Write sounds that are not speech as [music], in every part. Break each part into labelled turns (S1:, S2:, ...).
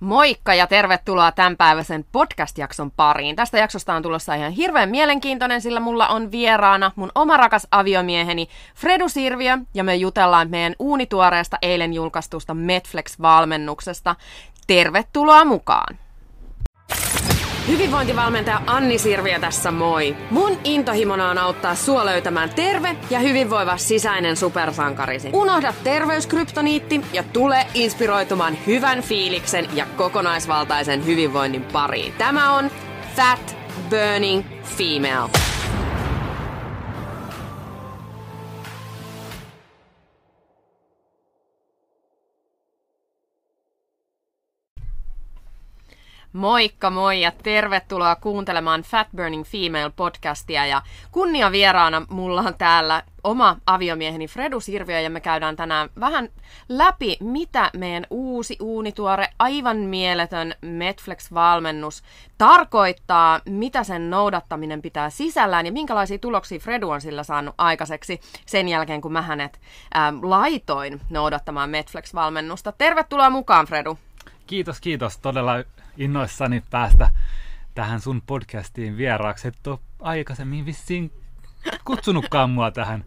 S1: Moikka ja tervetuloa tämänpäiväisen podcast-jakson pariin. Tästä jaksosta on tulossa ihan hirveän mielenkiintoinen, sillä mulla on vieraana mun oma rakas aviomieheni Fredu Sirviö ja me jutellaan meidän uunituoreesta eilen julkaistusta Netflix-valmennuksesta. Tervetuloa mukaan! Hyvinvointivalmentaja Anni Sirviö tässä moi. Mun intohimona on auttaa sua löytämään terve ja hyvinvoiva sisäinen supersankarisi. Unohda terveyskryptoniitti ja tule inspiroitumaan hyvän fiiliksen ja kokonaisvaltaisen hyvinvoinnin pariin. Tämä on Fat Burning Female. Moikka moi ja tervetuloa kuuntelemaan Fat Burning Female podcastia ja kunnia vieraana mulla on täällä oma aviomieheni Fredu Sirviö ja me käydään tänään vähän läpi, mitä meidän uusi uunituore, aivan mieletön Netflix-valmennus tarkoittaa, mitä sen noudattaminen pitää sisällään ja minkälaisia tuloksia Fredu on sillä saanut aikaiseksi sen jälkeen, kun mä hänet ää, laitoin noudattamaan Netflix-valmennusta. Tervetuloa mukaan, Fredu!
S2: Kiitos, kiitos. Todella innoissani päästä tähän sun podcastiin vieraaksi. Et ole aikaisemmin vissiin kutsunutkaan mua tähän.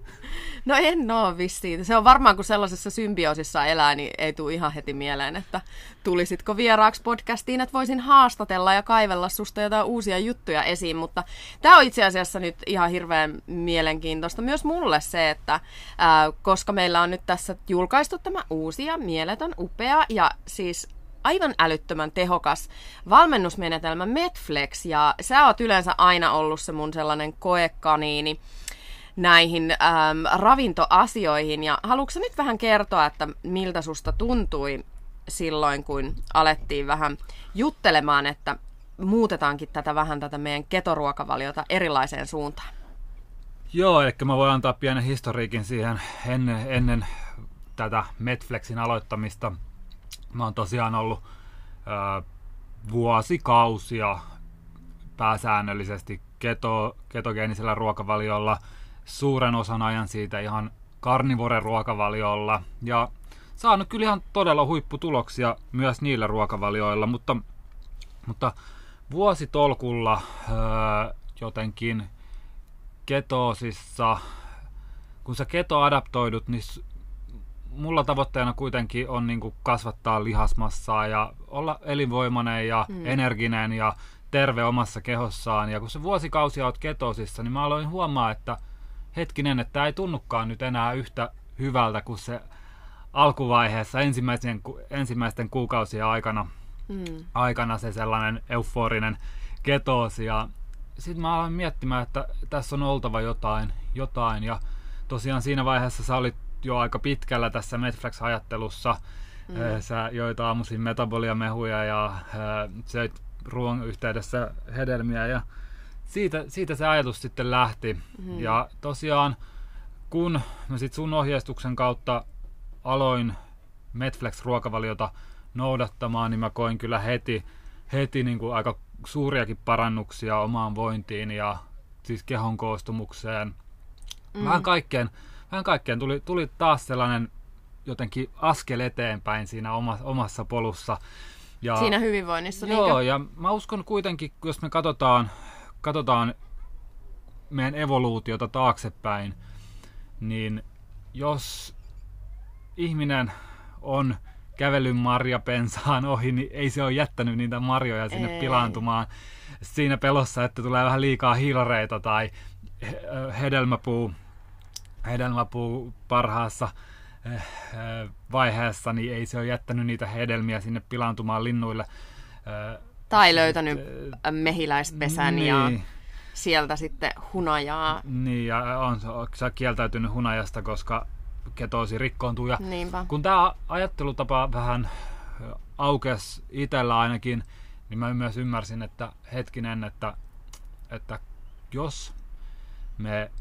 S1: No en oo vissiin. Se on varmaan, kun sellaisessa symbioosissa elää, niin ei tule ihan heti mieleen, että tulisitko vieraaksi podcastiin, että voisin haastatella ja kaivella susta jotain uusia juttuja esiin. Mutta tämä on itse asiassa nyt ihan hirveän mielenkiintoista myös mulle se, että ää, koska meillä on nyt tässä julkaistu tämä uusi ja mieletön, upea ja siis aivan älyttömän tehokas valmennusmenetelmä Medflex ja sä oot yleensä aina ollut se mun sellainen koekaniini näihin äm, ravintoasioihin ja haluatko nyt vähän kertoa, että miltä susta tuntui silloin, kun alettiin vähän juttelemaan, että muutetaankin tätä vähän tätä meidän ketoruokavaliota erilaiseen suuntaan?
S2: Joo, eli mä voin antaa pienen historiikin siihen ennen, ennen tätä Medflexin aloittamista – Mä oon tosiaan ollut ö, vuosikausia pääsäännöllisesti keto, ketogeenisellä ruokavaliolla, suuren osan ajan siitä ihan karnivoren ruokavaliolla ja saanut kyllä ihan todella huipputuloksia myös niillä ruokavalioilla, mutta, mutta vuositolkulla öö, jotenkin ketoosissa, kun sä keto-adaptoidut, niin mulla tavoitteena kuitenkin on niin kuin kasvattaa lihasmassaa ja olla elinvoimainen ja mm. energinen ja terve omassa kehossaan. Ja kun se vuosikausia oot ketosissa, niin mä aloin huomaa, että hetkinen, että ei tunnukaan nyt enää yhtä hyvältä kuin se alkuvaiheessa ensimmäisen, ensimmäisten kuukausien aikana, mm. aikana se sellainen euforinen ketoosi. Ja sitten mä aloin miettimään, että tässä on oltava jotain, jotain. Ja tosiaan siinä vaiheessa sä olit jo aika pitkällä tässä Medflex-ajattelussa. Mm. Sä joit aamuisin metaboliamehuja ja söit ruoan yhteydessä hedelmiä ja siitä, siitä se ajatus sitten lähti. Mm. Ja tosiaan kun mä sit sun ohjeistuksen kautta aloin Medflex-ruokavaliota noudattamaan, niin mä koin kyllä heti, heti niin kuin aika suuriakin parannuksia omaan vointiin ja siis kehon koostumukseen. Mm. Vähän kaikkeen vähän kaikkeen tuli, tuli taas sellainen jotenkin askel eteenpäin siinä oma, omassa polussa.
S1: Ja, siinä hyvinvoinnissa.
S2: Joo, niinkö? ja mä uskon kuitenkin, jos me katsotaan, katsotaan meidän evoluutiota taaksepäin, niin jos ihminen on kävelyn marjapensaan ohi, niin ei se ole jättänyt niitä marjoja sinne ei. pilaantumaan siinä pelossa, että tulee vähän liikaa hiilareita tai hedelmäpuu hedelmäpuu parhaassa eh, eh, vaiheessa, niin ei se ole jättänyt niitä hedelmiä sinne pilaantumaan linnuille.
S1: Eh, tai löytänyt mehiläispesän niin. ja sieltä sitten hunajaa.
S2: Niin, ja on se kieltäytynyt hunajasta, koska ketoosi rikkoontuu. Ja Niinpä. kun tämä ajattelutapa vähän aukesi itsellä ainakin, niin mä myös ymmärsin, että hetkinen, että, että jos me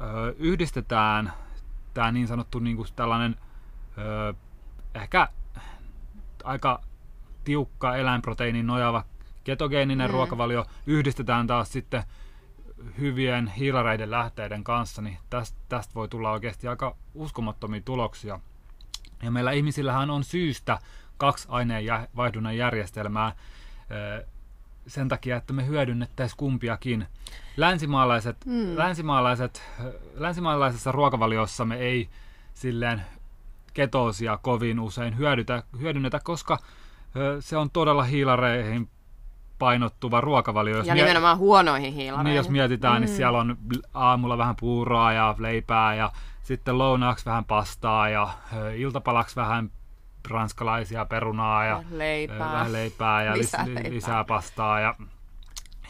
S2: ö, yhdistetään tämä niin sanottu niin kuin tällainen ö, ehkä aika tiukka eläinproteiinin nojaava ketogeeninen mm. ruokavalio yhdistetään taas sitten hyvien hiilareiden lähteiden kanssa, niin tästä, tästä voi tulla oikeasti aika uskomattomia tuloksia. Ja meillä ihmisillähän on syystä kaksi aineenvaihdunnan järjestelmää sen takia, että me hyödynnettäisiin kumpiakin. Länsimaalaiset, mm. länsimaalaiset, länsimaalaisessa ruokavaliossa me ei silleen ketoosia kovin usein hyödytä, hyödynnetä, koska se on todella hiilareihin painottuva ruokavalio.
S1: Jos ja nimenomaan mie- huonoihin hiilareihin.
S2: Niin, jos mietitään, niin mm. niin siellä on aamulla vähän puuroa ja leipää ja sitten lounaaksi vähän pastaa ja iltapalaksi vähän ranskalaisia perunaa ja
S1: leipää,
S2: vähän leipää ja lisää, lis- leipää. lisää pastaa ja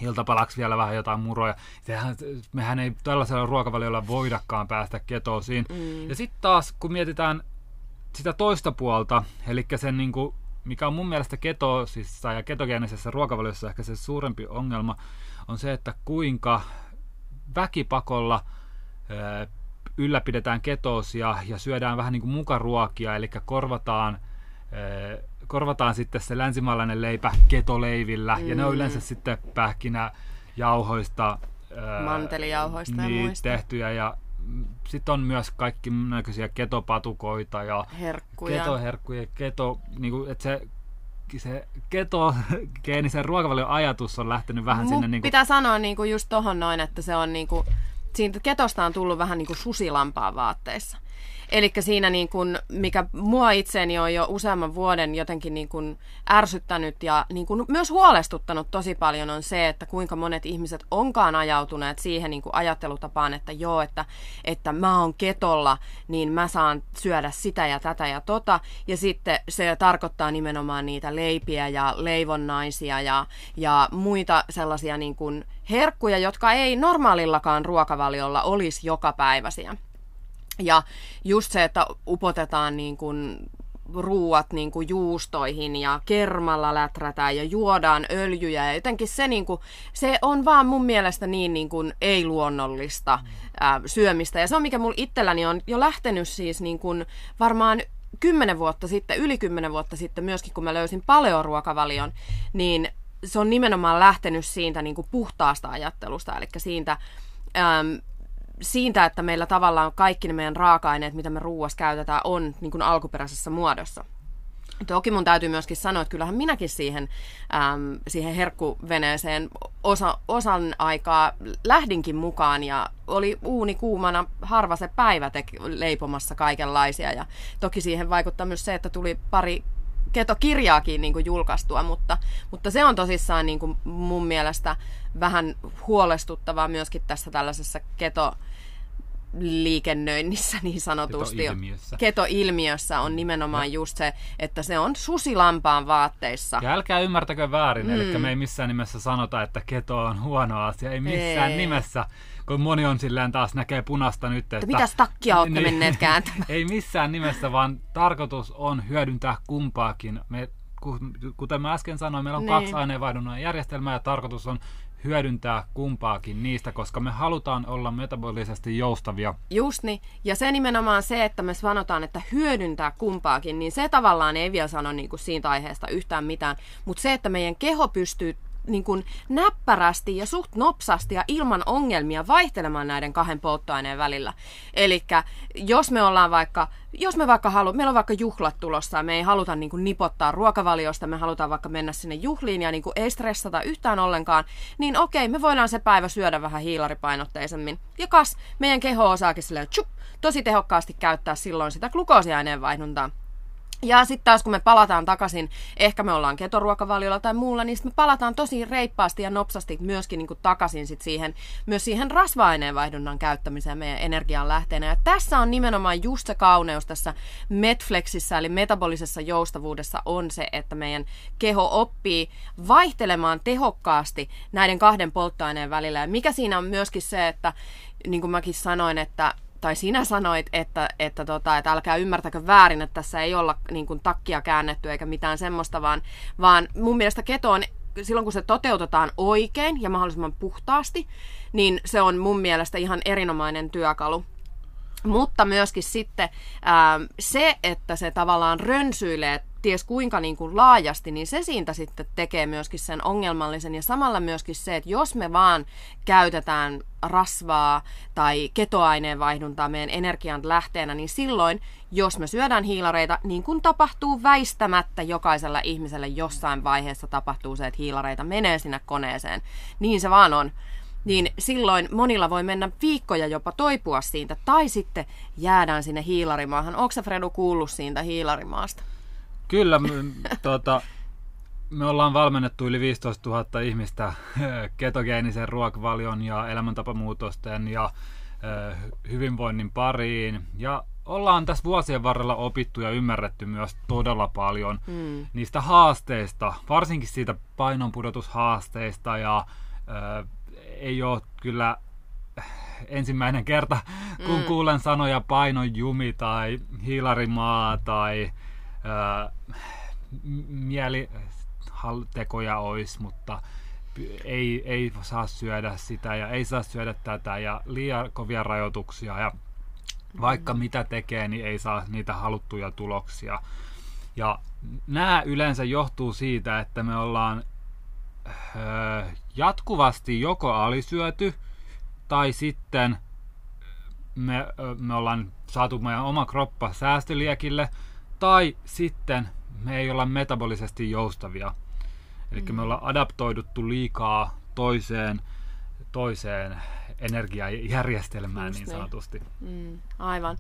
S2: iltapalaksi vielä vähän jotain muroja. Sehän, mehän ei tällaisella ruokavaliolla voidakaan päästä ketosiin. Mm. Ja sitten taas, kun mietitään sitä toista puolta, eli sen niin kuin, mikä on mun mielestä ketosissa ja ketogeenisessä ruokavaliossa ehkä se suurempi ongelma, on se, että kuinka väkipakolla ylläpidetään ketoosia ja syödään vähän niin kuin mukaruokia, eli korvataan, korvataan sitten se länsimaalainen leipä ketoleivillä, mm. ja ne on mm. yleensä sitten pähkinä jauhoista,
S1: mantelijauhoista
S2: niin,
S1: ja muista.
S2: tehtyjä, ja sitten on myös kaikki näköisiä ketopatukoita ja
S1: herkkuja.
S2: ketoherkkuja, keto, niin kuin, että se se ketogeenisen [laughs] ruokavalion ajatus on lähtenyt vähän Mut sinne... Niin
S1: kuin... pitää sanoa niin kuin just tohon noin, että se on niin kuin, siitä ketosta on tullut vähän niin kuin susilampaa vaatteissa. Eli siinä niin kuin, mikä mua itseeni on jo useamman vuoden jotenkin niin kuin ärsyttänyt ja niin kuin myös huolestuttanut tosi paljon on se, että kuinka monet ihmiset onkaan ajautuneet siihen niin ajattelutapaan, että joo, että, että mä oon ketolla, niin mä saan syödä sitä ja tätä ja tota. Ja sitten se tarkoittaa nimenomaan niitä leipiä ja leivonnaisia ja, ja muita sellaisia niin kuin herkkuja, jotka ei normaalillakaan ruokavaliolla olisi jokapäiväisiä. Ja just se, että upotetaan niin kuin ruuat niin kuin juustoihin ja kermalla läträtään ja juodaan öljyjä ja jotenkin se, niin kuin, se on vaan mun mielestä niin, niin kuin ei-luonnollista ää, syömistä. Ja se on mikä mulla itselläni on jo lähtenyt siis niin kuin varmaan kymmenen vuotta sitten, yli kymmenen vuotta sitten myöskin, kun mä löysin paleoruokavalion, niin se on nimenomaan lähtenyt siitä niin kuin puhtaasta ajattelusta, eli siitä, äm, siitä, että meillä tavallaan kaikki ne meidän raaka-aineet, mitä me ruuassa käytetään, on niin kuin alkuperäisessä muodossa. Toki mun täytyy myöskin sanoa, että kyllähän minäkin siihen, äm, siihen herkkuveneeseen osa, osan aikaa lähdinkin mukaan ja oli uuni kuumana harva se päivä leipomassa kaikenlaisia. Ja toki siihen vaikuttaa myös se, että tuli pari ketokirjaakin niin kuin julkaistua, mutta, mutta se on tosissaan niin kuin mun mielestä vähän huolestuttavaa myöskin tässä tällaisessa keto liikennöinnissä [laughs] niin sanotusti. Keto-ilmiössä. Keto-ilmiössä on nimenomaan ja. just se, että se on susilampaan vaatteissa.
S2: Ja älkää ymmärtäkö väärin, mm. eli me ei missään nimessä sanota, että keto on huono asia, ei missään ei. nimessä. Kun moni on silleen taas näkee punasta nyt, että...
S1: Mitäs takkia olette niin, menneet kääntämään? [laughs]
S2: ei missään nimessä, vaan tarkoitus on hyödyntää kumpaakin. Me, kuten mä äsken sanoin, meillä on niin. kaksi aineenvaihdunnan järjestelmää ja tarkoitus on hyödyntää kumpaakin niistä, koska me halutaan olla metabolisesti joustavia.
S1: Just niin. Ja se nimenomaan se, että me sanotaan, että hyödyntää kumpaakin, niin se tavallaan ei vielä sano niin kuin siitä aiheesta yhtään mitään. Mutta se, että meidän keho pystyy niin kuin näppärästi ja suht nopsasti ja ilman ongelmia vaihtelemaan näiden kahden polttoaineen välillä. Eli jos me ollaan vaikka, jos me vaikka halu, meillä on vaikka juhlat tulossa ja me ei haluta niin kuin nipottaa ruokavaliosta, me halutaan vaikka mennä sinne juhliin ja niin kuin ei stressata yhtään ollenkaan, niin okei, me voidaan se päivä syödä vähän hiilaripainotteisemmin. Ja kas, meidän keho osaakin silleen, tjup, tosi tehokkaasti käyttää silloin sitä glukoosiaineenvaihduntaa. Ja sitten taas kun me palataan takaisin, ehkä me ollaan ketoruokavaliolla tai muulla, niin me palataan tosi reippaasti ja nopsasti myöskin niin kuin takaisin sit siihen, myös siihen rasva-aineenvaihdunnan käyttämiseen meidän energian lähteenä. Ja tässä on nimenomaan just se kauneus tässä Medflexissä, eli metabolisessa joustavuudessa on se, että meidän keho oppii vaihtelemaan tehokkaasti näiden kahden polttoaineen välillä. Ja mikä siinä on myöskin se, että niin kuin mäkin sanoin, että tai sinä sanoit, että, että, tota, että älkää ymmärtäkö väärin, että tässä ei olla niin kuin, takkia käännetty eikä mitään semmoista, vaan, vaan mun mielestä keto on silloin kun se toteutetaan oikein ja mahdollisimman puhtaasti, niin se on mun mielestä ihan erinomainen työkalu. Mutta myöskin sitten ää, se, että se tavallaan rönsyilee ties kuinka niin kuin laajasti, niin se siitä sitten tekee myöskin sen ongelmallisen. Ja samalla myöskin se, että jos me vaan käytetään rasvaa tai ketoaineen vaihduntaa meidän energian lähteenä, niin silloin, jos me syödään hiilareita, niin kuin tapahtuu väistämättä jokaisella ihmisellä jossain vaiheessa tapahtuu se, että hiilareita menee sinne koneeseen. Niin se vaan on niin silloin monilla voi mennä viikkoja jopa toipua siitä, tai sitten jäädään sinne hiilarimaahan. Onko Fredu kuullut siitä hiilarimaasta?
S2: Kyllä, me, tuota, me ollaan valmennettu yli 15 000 ihmistä ketogeenisen ruokavalion ja elämäntapamuutosten ja hyvinvoinnin pariin. Ja ollaan tässä vuosien varrella opittu ja ymmärretty myös todella paljon mm. niistä haasteista, varsinkin siitä painonpudotushaasteista ja ö, ei ole kyllä ensimmäinen kerta, kun mm. kuulen sanoja painojumi tai hiilarimaa tai ö, mielitekoja olisi, mutta ei, ei saa syödä sitä ja ei saa syödä tätä ja liian kovia rajoituksia ja vaikka mm. mitä tekee, niin ei saa niitä haluttuja tuloksia. Ja nämä yleensä johtuu siitä, että me ollaan öö, jatkuvasti joko alisyöty tai sitten me, me ollaan saatu meidän oma kroppa säästöliekille tai sitten me ei olla metabolisesti joustavia. Eli mm. me ollaan adaptoiduttu liikaa toiseen, toiseen energiajärjestelmään just niin sanotusti.
S1: Mm, aivan.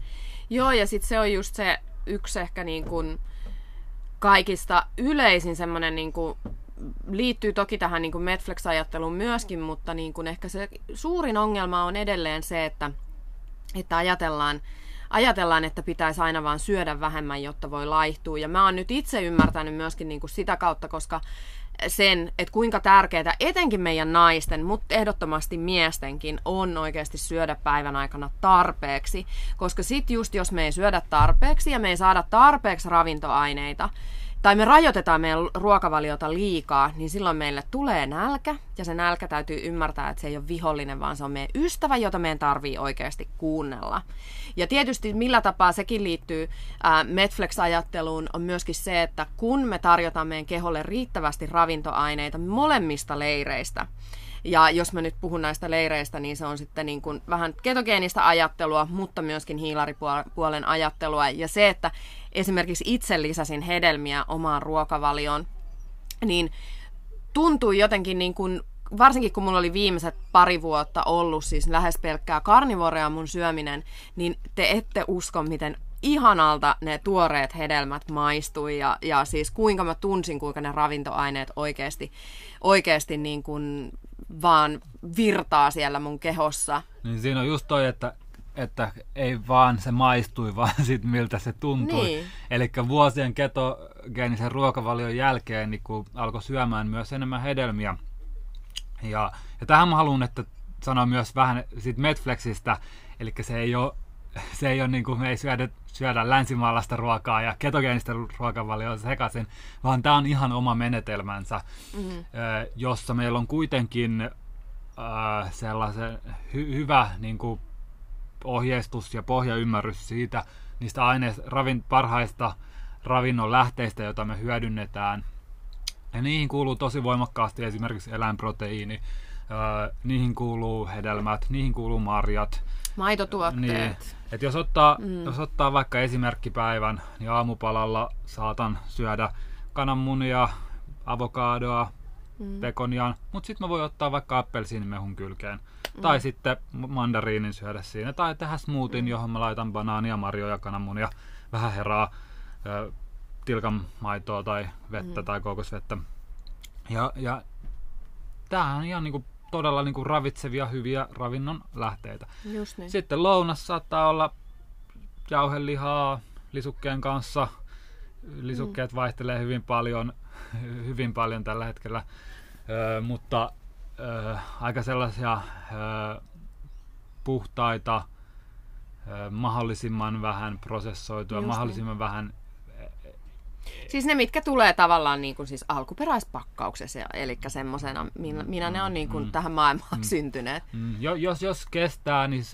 S1: Joo, ja sitten se on just se yksi ehkä niin kuin kaikista yleisin semmoinen niin kuin liittyy toki tähän niin kuin Netflix-ajatteluun myöskin, mutta niin kuin ehkä se suurin ongelma on edelleen se, että, että ajatellaan, ajatellaan, että pitäisi aina vaan syödä vähemmän, jotta voi laihtua. Ja mä oon nyt itse ymmärtänyt myöskin niin kuin sitä kautta, koska sen, että kuinka tärkeää etenkin meidän naisten, mutta ehdottomasti miestenkin on oikeasti syödä päivän aikana tarpeeksi. Koska sit just jos me ei syödä tarpeeksi ja me ei saada tarpeeksi ravintoaineita, tai me rajoitetaan meidän ruokavaliota liikaa, niin silloin meille tulee nälkä, ja se nälkä täytyy ymmärtää, että se ei ole vihollinen, vaan se on meidän ystävä, jota meidän tarvii oikeasti kuunnella. Ja tietysti millä tapaa sekin liittyy Netflix-ajatteluun on myöskin se, että kun me tarjotaan meidän keholle riittävästi ravintoaineita molemmista leireistä, ja jos mä nyt puhun näistä leireistä, niin se on sitten niin kuin vähän ketogeenistä ajattelua, mutta myöskin hiilaripuolen ajattelua. Ja se, että esimerkiksi itse lisäsin hedelmiä omaan ruokavalioon, niin tuntui jotenkin niin kuin varsinkin kun mulla oli viimeiset pari vuotta ollut siis lähes pelkkää karnivorea mun syöminen, niin te ette usko, miten ihanalta ne tuoreet hedelmät maistui ja, ja siis kuinka mä tunsin, kuinka ne ravintoaineet oikeasti, oikeasti niin kuin vaan virtaa siellä mun kehossa.
S2: Niin siinä on just toi, että että ei vaan se maistui, [laughs] vaan sit miltä se tuntui. Niin. Eli vuosien ketogeenisen ruokavalion jälkeen niin kun alkoi syömään myös enemmän hedelmiä. Ja, ja tähän mä haluan, että sanoa myös vähän siitä Netflixistä, eli se ei ole [laughs] se ei ole niin kuin me ei syödä, syödä länsimaalaista ruokaa ja ketogeenistä ruokavalioa sekaisin, vaan tämä on ihan oma menetelmänsä, mm-hmm. jossa meillä on kuitenkin äh, sellaisen hy- hyvä niin kuin ohjeistus ja pohjaymmärrys siitä niistä aineista, ravin, parhaista ravinnon lähteistä, joita me hyödynnetään. Ja niihin kuuluu tosi voimakkaasti esimerkiksi eläinproteiini, äh, niihin kuuluu hedelmät, niihin kuuluu marjat.
S1: Maitotuotteet. Niin,
S2: et jos, ottaa, mm. jos ottaa vaikka esimerkkipäivän, niin aamupalalla saatan syödä kananmunia, avokadoa, mm. pekonia, mutta sitten mä voin ottaa vaikka appelsiinimehun kylkeen. Mm. Tai sitten mandariinin syödä siinä. Tai tehdä smoothin, mm. johon mä laitan banaania, marjoja, kananmunia, vähän heraa, tilkan maitoa tai vettä mm. tai kokosvettä. Ja, ja tämähän on ihan niinku todella niin kuin ravitsevia, hyviä ravinnon lähteitä.
S1: Just niin.
S2: Sitten lounas saattaa olla jauhelihaa lisukkeen kanssa. Lisukkeet mm. vaihtelee hyvin paljon, [laughs] hyvin paljon tällä hetkellä, ö, mutta ö, aika sellaisia ö, puhtaita, ö, mahdollisimman vähän prosessoitua, Just niin. mahdollisimman niin. vähän
S1: Siis ne, mitkä tulee tavallaan niin kuin siis alkuperäispakkauksessa, eli semmoisena, minä, minä ne on niin kuin mm. tähän maailmaan mm. syntyneet.
S2: Mm. Jo, jos, jos kestää, niin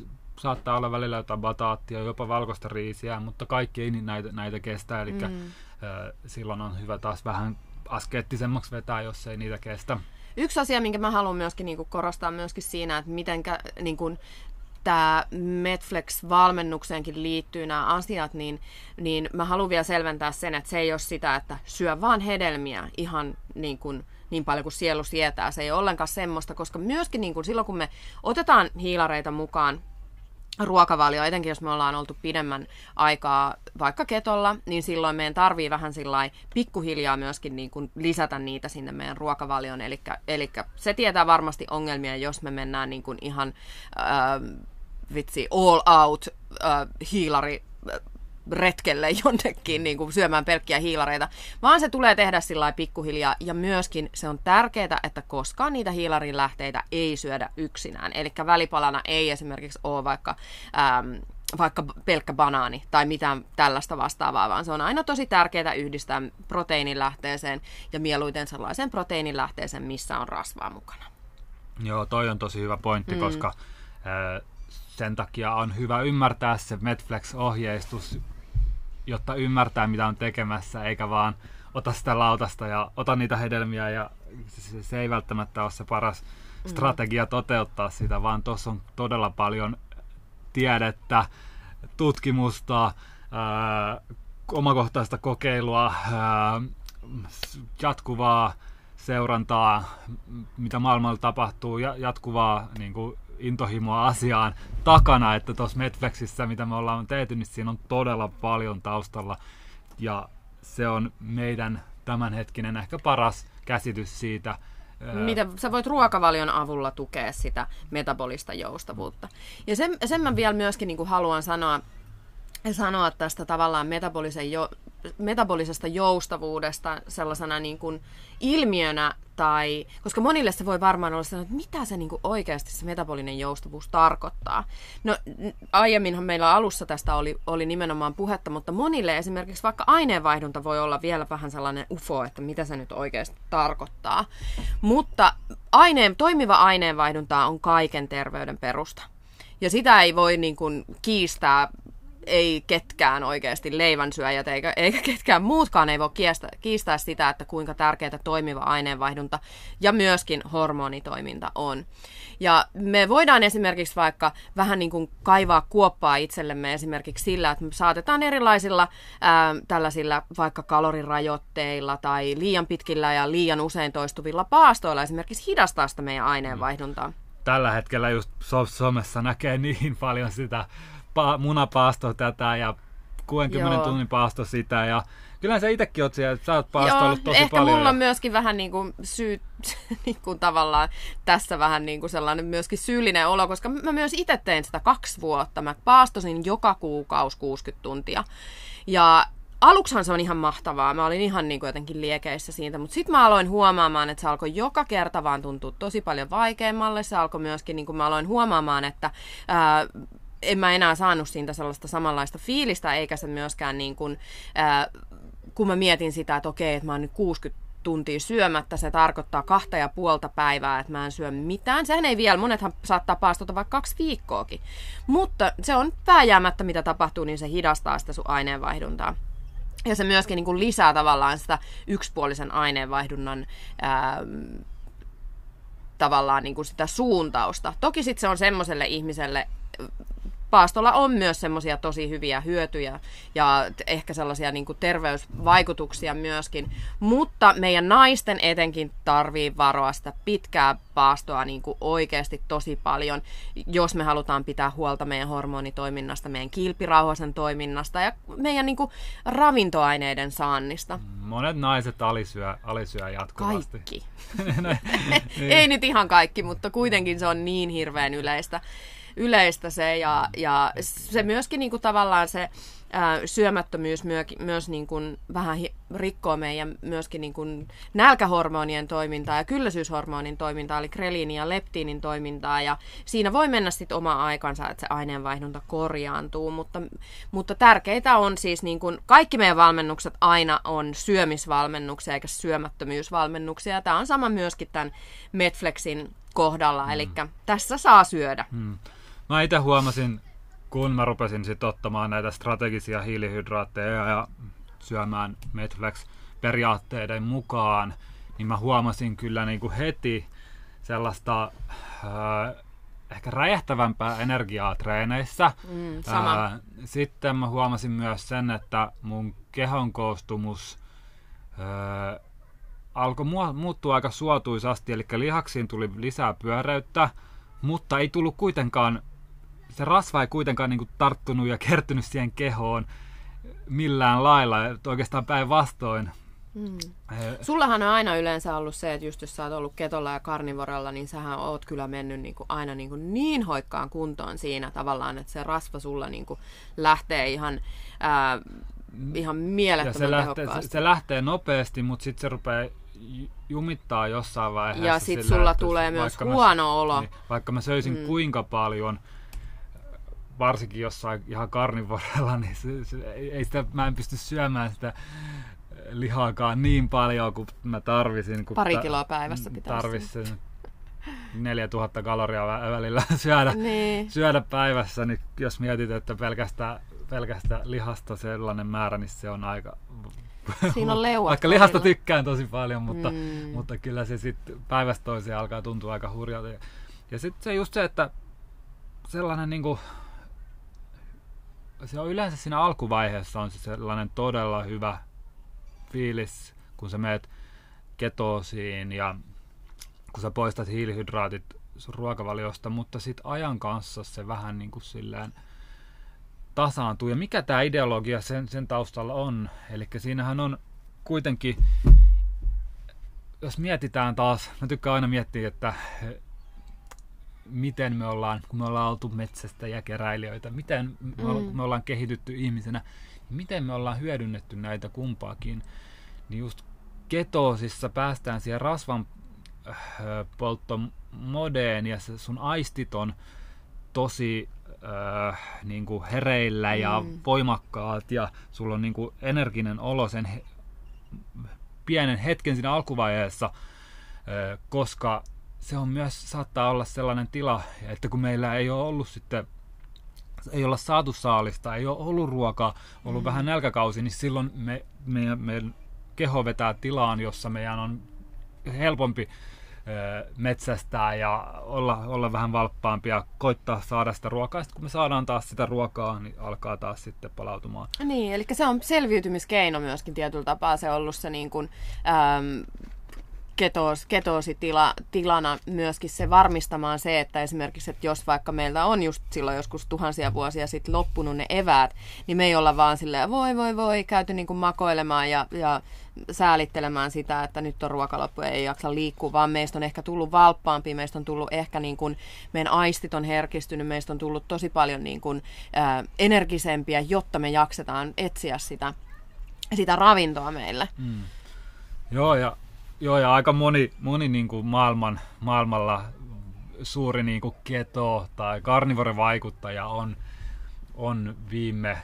S2: saattaa olla välillä jotain bataattia, jopa valkoista riisiä, mutta kaikki ei näitä, näitä kestä. Eli mm. silloin on hyvä taas vähän askeettisemmaksi vetää, jos ei niitä kestä.
S1: Yksi asia, minkä mä haluan myöskin niin kuin korostaa myöskin siinä, että miten niin tämä Netflix-valmennukseenkin liittyy nämä asiat, niin, niin mä haluan vielä selventää sen, että se ei ole sitä, että syö vaan hedelmiä ihan niin kuin niin paljon kuin sielu sietää. Se ei ole ollenkaan semmoista, koska myöskin niin kuin silloin, kun me otetaan hiilareita mukaan ruokavalio, etenkin jos me ollaan oltu pidemmän aikaa vaikka ketolla, niin silloin meidän tarvii vähän pikkuhiljaa myöskin niin kuin lisätä niitä sinne meidän ruokavalioon. Eli se tietää varmasti ongelmia, jos me mennään niin kuin ihan äh, vitsi all out äh, hiilari retkelle [laughs] jonnekin niin kuin syömään pelkkiä hiilareita, vaan se tulee tehdä sillä pikkuhiljaa. Ja myöskin se on tärkeää, että koskaan niitä hiilarin lähteitä ei syödä yksinään. Eli välipalana ei esimerkiksi ole vaikka... Ähm, vaikka pelkkä banaani tai mitään tällaista vastaavaa, vaan se on aina tosi tärkeää yhdistää proteiinilähteeseen ja mieluiten sellaiseen proteiinilähteeseen, missä on rasvaa mukana.
S2: Joo, toi on tosi hyvä pointti, mm. koska äh, sen takia on hyvä ymmärtää se Netflix-ohjeistus jotta ymmärtää, mitä on tekemässä, eikä vaan ota sitä lautasta ja ota niitä hedelmiä ja se, se ei välttämättä ole se paras mm. strategia toteuttaa sitä, vaan tuossa on todella paljon tiedettä, tutkimusta, ää, omakohtaista kokeilua, ää, jatkuvaa seurantaa, mitä maailmalla tapahtuu, ja jatkuvaa niin kuin, intohimoa asiaan takana, että tuossa Netflixissä, mitä me ollaan tehty, niin siinä on todella paljon taustalla. Ja se on meidän tämänhetkinen ehkä paras käsitys siitä,
S1: Miten sä voit ruokavalion avulla tukea sitä metabolista joustavuutta. Ja sen, sen mä vielä myöskin niin kuin haluan sanoa, sanoa tästä tavallaan metabolisen jo, metabolisesta joustavuudesta sellaisena niin kuin ilmiönä, tai, koska monille se voi varmaan olla sellainen, että mitä se niin kuin oikeasti se metabolinen joustavuus tarkoittaa. No aiemminhan meillä alussa tästä oli, oli nimenomaan puhetta, mutta monille esimerkiksi vaikka aineenvaihdunta voi olla vielä vähän sellainen ufo, että mitä se nyt oikeasti tarkoittaa. Mutta aineen, toimiva aineenvaihdunta on kaiken terveyden perusta. Ja sitä ei voi niin kuin kiistää ei ketkään oikeasti leivänsyöjät eikä, eikä ketkään muutkaan ei voi kiistää, kiistää sitä, että kuinka tärkeää toimiva aineenvaihdunta ja myöskin hormonitoiminta on. Ja me voidaan esimerkiksi vaikka vähän niin kuin kaivaa kuoppaa itsellemme esimerkiksi sillä, että me saatetaan erilaisilla ää, tällaisilla vaikka kalorirajoitteilla tai liian pitkillä ja liian usein toistuvilla paastoilla esimerkiksi hidastaa sitä meidän aineenvaihduntaa.
S2: Tällä hetkellä just somessa näkee niin paljon sitä pa- munapaasto tätä ja 60 Joo. tunnin paasto sitä ja kyllä sä itsekin oot siellä, sä oot paastoillut tosi
S1: ehkä
S2: paljon.
S1: mulla
S2: ja...
S1: on myöskin vähän niin kuin syy, [laughs] niin kuin tavallaan tässä vähän niin kuin sellainen myöskin syyllinen olo, koska mä myös itse tein sitä kaksi vuotta. Mä paastosin joka kuukausi 60 tuntia. Ja aluksihan se on ihan mahtavaa. Mä olin ihan niin kuin jotenkin liekeissä siitä, mutta sitten mä aloin huomaamaan, että se alkoi joka kerta vaan tuntua tosi paljon vaikeammalle. Se alkoi myöskin, niin kuin mä aloin huomaamaan, että ää, en mä enää saanut siitä sellaista samanlaista fiilistä, eikä se myöskään niin kuin, ää, kun mä mietin sitä, että okei, että mä oon nyt 60 tuntia syömättä, se tarkoittaa kahta ja puolta päivää, että mä en syö mitään. Sehän ei vielä, monethan saattaa paastota vaikka kaksi viikkoakin. Mutta se on pääjäämättä, mitä tapahtuu, niin se hidastaa sitä sun aineenvaihduntaa. Ja se myöskin niin kuin lisää tavallaan sitä yksipuolisen aineenvaihdunnan ää, tavallaan niin kuin sitä suuntausta. Toki sitten se on semmoiselle ihmiselle, paastolla on myös semmoisia tosi hyviä hyötyjä ja ehkä sellaisia niin kuin terveysvaikutuksia myöskin, mutta meidän naisten etenkin tarvii varoa sitä pitkää paastoa niin kuin oikeasti tosi paljon, jos me halutaan pitää huolta meidän hormonitoiminnasta, meidän kilpirauhasen toiminnasta ja meidän niin kuin ravintoaineiden saannista.
S2: Monet naiset alisyö, alisyö jatkuvasti.
S1: Kaikki. [laughs] [laughs] Ei nyt ihan kaikki, mutta kuitenkin se on niin hirveän yleistä yleistä se ja, ja se myöskin niin kuin tavallaan se ää, syömättömyys myö, myös niin kuin vähän hi, rikkoo meidän myöskin niin kuin nälkähormonien toimintaa ja kylläisyyshormonin toimintaa, eli kreliinin ja leptiinin toimintaa ja siinä voi mennä sitten oma aikansa, että se aineenvaihdunta korjaantuu, mutta, mutta tärkeitä on siis niin kuin, kaikki meidän valmennukset aina on syömisvalmennuksia eikä syömättömyysvalmennuksia. Tämä on sama myöskin tämän Netflixin kohdalla, mm. eli tässä saa syödä. Mm.
S2: Mä itse huomasin, kun mä rupesin sitten ottamaan näitä strategisia hiilihydraatteja ja syömään Medflex-periaatteiden mukaan, niin mä huomasin kyllä niin kuin heti sellaista äh, ehkä räjähtävämpää energiaa treeneissä.
S1: Mm, sama. Äh,
S2: sitten mä huomasin myös sen, että mun kehon koostumus äh, alkoi muuttua aika suotuisasti, eli lihaksiin tuli lisää pyöreyttä, mutta ei tullut kuitenkaan, se rasva ei kuitenkaan niin kuin tarttunut ja kertynyt siihen kehoon millään lailla, että oikeastaan päinvastoin.
S1: Mm. Sullahan on aina yleensä ollut se, että just jos sä oot ollut ketolla ja karnivorella, niin sähän oot kyllä mennyt niin kuin aina niin, kuin niin hoikkaan kuntoon siinä tavallaan, että se rasva sulla niin kuin lähtee ihan, ää, ihan mielettömän
S2: ja se lähtee, se, se lähtee nopeasti, mutta sitten se rupeaa jumittaa jossain vaiheessa.
S1: Ja sitten sulla tulee myös huono mä, olo. Niin,
S2: vaikka mä söisin mm. kuinka paljon, varsinkin jossain ihan karnivorella, [laughs] niin se, se, ei sitä, mä en pysty syömään sitä lihaakaan niin paljon kuin mä tarvisin. Kun
S1: Pari kiloa päivässä pitäisi.
S2: Tarvisin 4000 kaloria välillä [laughs] syödä, niin. syödä päivässä, niin jos mietit, että pelkästään, pelkästään lihasta sellainen määrä, niin se on aika
S1: Siinä on [laughs] leuat.
S2: Vaikka lihasta tykkään tosi paljon, mutta, mm. mutta kyllä se sitten päivästä toiseen alkaa tuntua aika hurjalta. Ja, ja sitten se just se, että sellainen niinku, se on yleensä siinä alkuvaiheessa on se sellainen todella hyvä fiilis, kun sä meet ketoosiin ja kun sä poistat hiilihydraatit sun ruokavaliosta, mutta sitten ajan kanssa se vähän niin kuin silleen tasaantuu. Ja mikä tämä ideologia sen, sen taustalla on? Eli siinähän on kuitenkin, jos mietitään taas, mä tykkään aina miettiä, että miten me ollaan, kun me ollaan oltu metsästä ja keräilijöitä, miten me, mm. me ollaan kehitytty ihmisenä, miten me ollaan hyödynnetty näitä kumpaakin, niin just ketoosissa päästään siihen rasvan äh, polttomodeen ja se sun aistit on tosi äh, niin kuin hereillä ja mm. voimakkaat ja sulla on niin kuin energinen olo sen he, pienen hetken siinä alkuvaiheessa, äh, koska se on myös, saattaa olla sellainen tila, että kun meillä ei ole ollut sitten ei olla saatu saalista, ei ole ollut ruokaa, ollut mm. vähän nälkäkausi, niin silloin me, me, me keho vetää tilaan, jossa meidän on helpompi metsästää ja olla, olla vähän valppaampia, koittaa saada sitä ruokaa. Sitten kun me saadaan taas sitä ruokaa, niin alkaa taas sitten palautumaan.
S1: Niin, eli se on selviytymiskeino myöskin tietyllä tapaa se ollut se niin kuin, äm, ketoos, ketoositilana myöskin se varmistamaan se, että esimerkiksi, että jos vaikka meiltä on just silloin joskus tuhansia vuosia sitten loppunut ne eväät, niin me ei olla vaan silleen voi voi voi käyty niin kuin makoilemaan ja, ja säälittelemään sitä, että nyt on ruokaloppu ei jaksa liikkua, vaan meistä on ehkä tullut valppaampi, meistä on tullut ehkä niin kuin, meidän aistit on herkistynyt, meistä on tullut tosi paljon niin kuin, ää, energisempiä, jotta me jaksetaan etsiä sitä, sitä ravintoa meille. Mm.
S2: Joo, ja Joo, ja aika moni, moni niin kuin maailman, maailmalla suuri niin kuin keto- tai karnivore-vaikuttaja on, on viime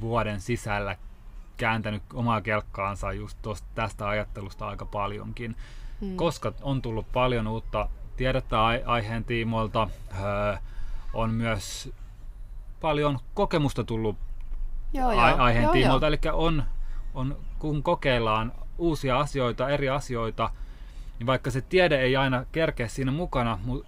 S2: vuoden sisällä kääntänyt omaa kelkkaansa just tosta, tästä ajattelusta aika paljonkin, hmm. koska on tullut paljon uutta tiedettä aiheen tiimoilta, öö, on myös paljon kokemusta tullut joo, joo. aiheen joo, tiimoilta, joo. eli on, on, kun kokeillaan uusia asioita, eri asioita, niin vaikka se tiede ei aina kerkeä siinä mukana mu-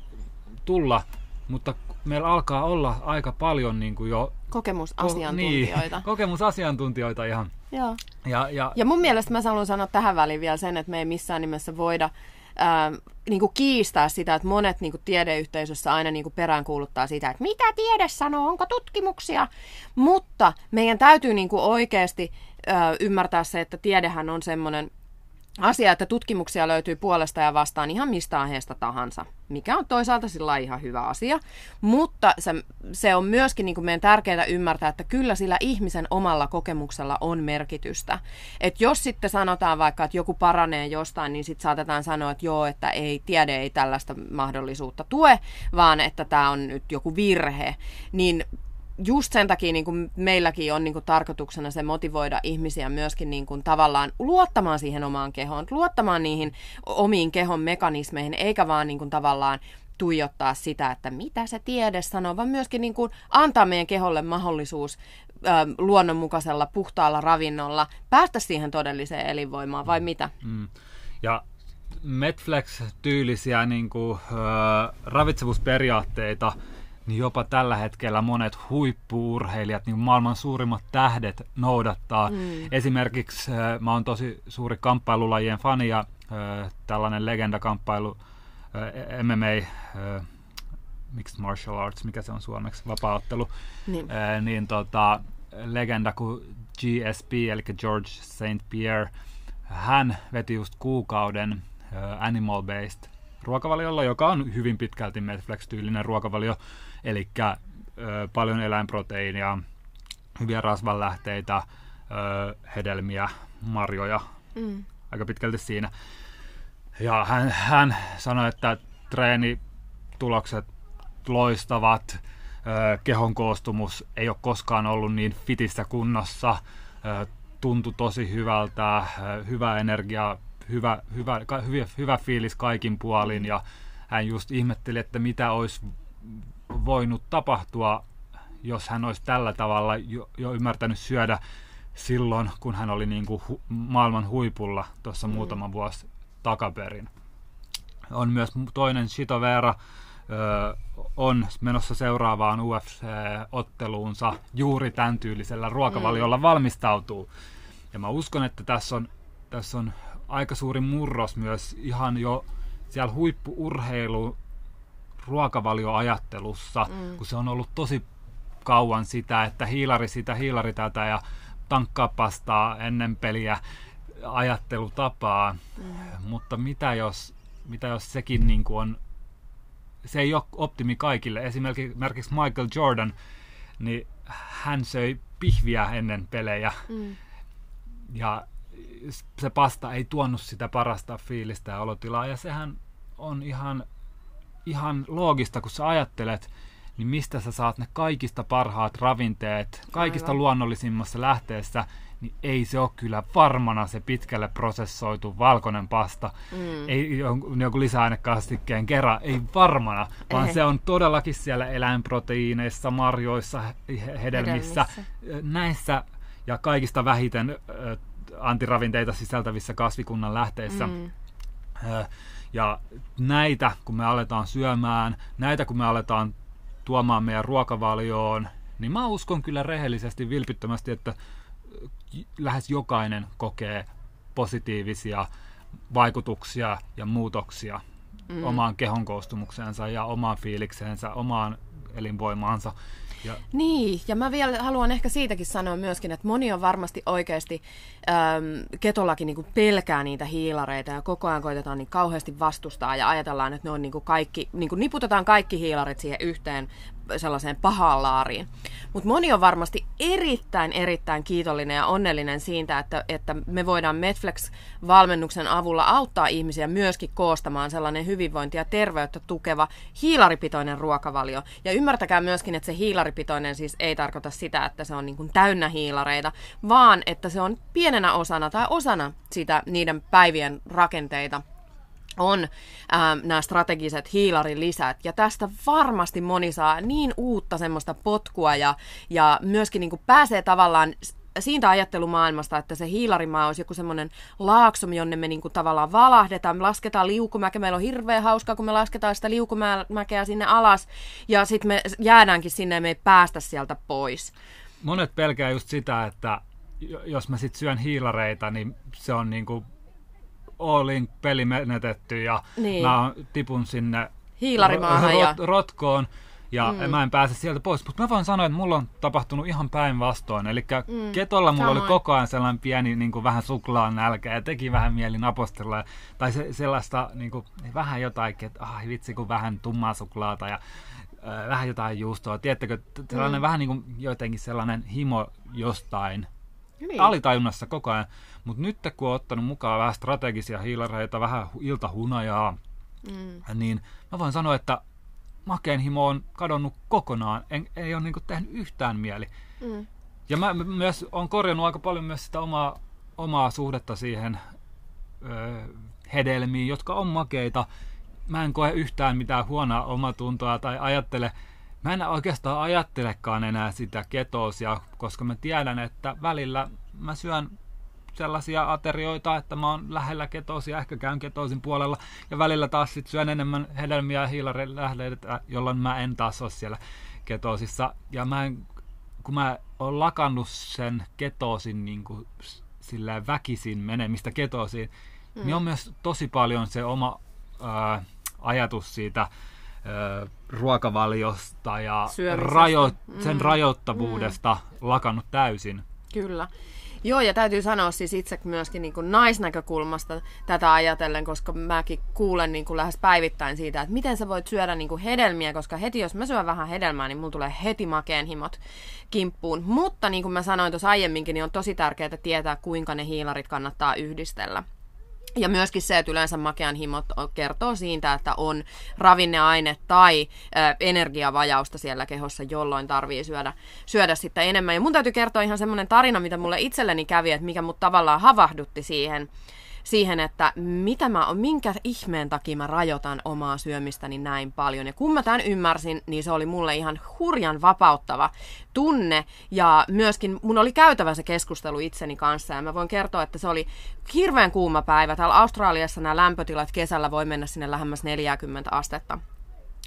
S2: tulla, mutta meillä alkaa olla aika paljon niin kuin jo...
S1: Kokemusasiantuntijoita.
S2: Ko- niin, [laughs] kokemusasiantuntijoita ihan.
S1: Joo.
S2: Ja, ja,
S1: ja mun mielestä mä haluan sanoa tähän väliin vielä sen, että me ei missään nimessä voida ää, niin kuin kiistää sitä, että monet niin kuin tiedeyhteisössä aina niin kuin peräänkuuluttaa sitä, että mitä tiede sanoo, onko tutkimuksia, mutta meidän täytyy niin kuin oikeasti ää, ymmärtää se, että tiedehän on semmoinen asia, että tutkimuksia löytyy puolesta ja vastaan ihan mistä aiheesta tahansa, mikä on toisaalta sillä ihan hyvä asia, mutta se, se on myöskin niin kuin meidän tärkeää ymmärtää, että kyllä sillä ihmisen omalla kokemuksella on merkitystä. Että jos sitten sanotaan vaikka, että joku paranee jostain, niin sitten saatetaan sanoa, että joo, että ei, tiede ei tällaista mahdollisuutta tue, vaan että tämä on nyt joku virhe, niin just sen takia niin kuin meilläkin on niin kuin tarkoituksena se motivoida ihmisiä myöskin niin kuin tavallaan luottamaan siihen omaan kehoon, luottamaan niihin omiin kehon mekanismeihin, eikä vaan niin kuin tavallaan tuijottaa sitä, että mitä se tiede sanoo, vaan myöskin niin kuin antaa meidän keholle mahdollisuus ö, luonnonmukaisella, puhtaalla ravinnolla päästä siihen todelliseen elinvoimaan, vai mitä?
S2: Mm. Ja Medflex-tyylisiä niin kuin, ö, ravitsemusperiaatteita, niin jopa tällä hetkellä monet huippuurheilijat, niin maailman suurimmat tähdet noudattaa. Mm. Esimerkiksi ö, mä oon tosi suuri kamppailulajien fani ja ö, tällainen legendakamppailu ö, MMA, ö, mixed martial arts, mikä se on suomeksi, vapaaottelu, niin, niin tota, legenda kuin GSP, eli George St. Pierre, hän veti just kuukauden animal-based ruokavaliolla, joka on hyvin pitkälti Medflex-tyylinen ruokavalio, eli paljon eläinproteiinia, hyviä rasvanlähteitä, hedelmiä, marjoja, mm. aika pitkälti siinä. Ja hän, hän sanoi, että treenitulokset loistavat, kehon koostumus ei ole koskaan ollut niin fitissä kunnossa, tuntui tosi hyvältä, hyvä energia hyvä, hyvä, hyvä, hyvä fiilis kaikin puolin. Ja hän just ihmetteli, että mitä olisi voinut tapahtua, jos hän olisi tällä tavalla jo, jo ymmärtänyt syödä silloin, kun hän oli niin kuin hu, maailman huipulla tuossa mm. muutama vuosi takaperin. On myös toinen Shito Vera, ö, on menossa seuraavaan UFC-otteluunsa juuri tämän tyylisellä ruokavaliolla mm. valmistautuu. Ja mä uskon, että tässä on, tässä on aika suuri murros myös ihan jo siellä huippuurheilu ruokavalioajattelussa, mm. kun se on ollut tosi kauan sitä, että hiilari sitä, hiilari tätä ja tankkaa pastaa ennen peliä ajattelutapaa. Mm. Mutta mitä jos, mitä jos sekin niin kuin on, se ei ole optimi kaikille. Esimerkiksi Michael Jordan, niin hän söi pihviä ennen pelejä. Mm. Ja se pasta ei tuonut sitä parasta fiilistä ja olotilaa. Ja sehän on ihan, ihan loogista, kun sä ajattelet, niin mistä sä saat ne kaikista parhaat ravinteet, kaikista Aivan. luonnollisimmassa lähteessä, niin ei se ole kyllä varmana se pitkälle prosessoitu valkoinen pasta. Mm. Ei jonkun lisäainekastikkeen kerran, ei varmana, vaan Ehe. se on todellakin siellä eläinproteiineissa, marjoissa, hedelmissä, hedelmissä. näissä ja kaikista vähiten antiravinteita sisältävissä kasvikunnan lähteissä. Mm. Ja näitä, kun me aletaan syömään, näitä kun me aletaan tuomaan meidän ruokavalioon, niin mä uskon kyllä rehellisesti, vilpittömästi, että lähes jokainen kokee positiivisia vaikutuksia ja muutoksia mm. omaan kehon koostumukseensa ja omaan fiilikseensä, omaan elinvoimaansa. Ja.
S1: Niin, ja mä vielä haluan ehkä siitäkin sanoa myöskin, että moni on varmasti oikeasti äm, ketollakin niin pelkää niitä hiilareita ja koko ajan koitetaan niin kauheasti vastustaa ja ajatellaan, että ne on niin kuin kaikki, niin kuin niputetaan kaikki hiilarit siihen yhteen sellaiseen pahaan laariin. Mutta moni on varmasti erittäin, erittäin kiitollinen ja onnellinen siitä, että, että me voidaan Medflex-valmennuksen avulla auttaa ihmisiä myöskin koostamaan sellainen hyvinvointi ja terveyttä tukeva hiilaripitoinen ruokavalio. Ja ymmärtäkää myöskin, että se hiilaripitoinen siis ei tarkoita sitä, että se on niin kuin täynnä hiilareita, vaan että se on pienenä osana tai osana sitä niiden päivien rakenteita – on ähm, nämä strategiset hiilarilisät. Ja tästä varmasti moni saa niin uutta semmoista potkua ja, ja myöskin niin kuin pääsee tavallaan siitä ajattelumaailmasta, että se hiilarimaa olisi joku semmoinen laakso, jonne me niinku tavallaan valahdetaan, me lasketaan liukumäkeä, meillä on hirveän hauskaa, kun me lasketaan sitä liukumäkeä sinne alas, ja sitten me jäädäänkin sinne ja me ei päästä sieltä pois.
S2: Monet pelkää just sitä, että jos mä sitten syön hiilareita, niin se on niinku Allin peli menetetty ja niin. mä tipun sinne
S1: Hiilarimaahan rot, ja...
S2: rotkoon ja mm. mä en pääse sieltä pois. Mutta mä voin sanoa, että mulla on tapahtunut ihan päinvastoin. Eli mm. ketolla mulla Samoin. oli koko ajan sellainen pieni niin kuin vähän suklaan nälkä ja teki vähän mieli napostella. Tai se, sellaista niin kuin, vähän jotain, että ah, vitsi kun vähän tummaa suklaata ja äh, vähän jotain juustoa. Tiedättekö, sellainen mm. vähän niin kuin jotenkin sellainen himo jostain niin. alitajunnassa koko ajan. Mutta nyt kun on ottanut mukaan vähän strategisia hiilareita, vähän iltahunajaa, mm. niin mä voin sanoa, että makeen himo on kadonnut kokonaan. En, ei ole niinku tehnyt yhtään mieli. Mm. Ja mä myös on korjannut aika paljon myös sitä omaa, omaa suhdetta siihen ö, hedelmiin, jotka on makeita. mä en koe yhtään mitään huonoa omatuntoa tai ajattele, mä en oikeastaan ajattelekaan enää sitä ketoosia, koska mä tiedän, että välillä mä syön sellaisia aterioita, että mä oon lähellä ketoosia, ehkä käyn ketoosin puolella, ja välillä taas sit syön enemmän hedelmiä ja hiilarelähteitä, jolloin mä en taas ole siellä ketoosissa. Ja mä en, kun mä oon lakannut sen ketoosin niin kuin sillä väkisin menemistä ketoosiin, mm. niin on myös tosi paljon se oma ää, ajatus siitä ruokavaliosta ja rajo- sen mm. rajoittavuudesta mm. lakannut täysin.
S1: Kyllä. Joo, ja täytyy sanoa siis itse myöskin niin kuin naisnäkökulmasta tätä ajatellen, koska mäkin kuulen niin kuin lähes päivittäin siitä, että miten sä voit syödä niin kuin hedelmiä, koska heti jos mä syön vähän hedelmää, niin mulla tulee heti makeen himot kimppuun. Mutta niin kuin mä sanoin tuossa aiemminkin, niin on tosi tärkeää tietää, kuinka ne hiilarit kannattaa yhdistellä. Ja myöskin se, että yleensä makean himot kertoo siitä, että on ravinneaine tai ö, energiavajausta siellä kehossa, jolloin tarvii syödä, syödä sitten enemmän. Ja mun täytyy kertoa ihan semmoinen tarina, mitä mulle itselleni kävi, että mikä mut tavallaan havahdutti siihen siihen, että mitä mä, minkä ihmeen takia mä rajoitan omaa syömistäni näin paljon. Ja kun mä tämän ymmärsin, niin se oli mulle ihan hurjan vapauttava tunne. Ja myöskin mun oli käytävä se keskustelu itseni kanssa. Ja mä voin kertoa, että se oli hirveän kuuma päivä. Täällä Australiassa nämä lämpötilat kesällä voi mennä sinne lähemmäs 40 astetta.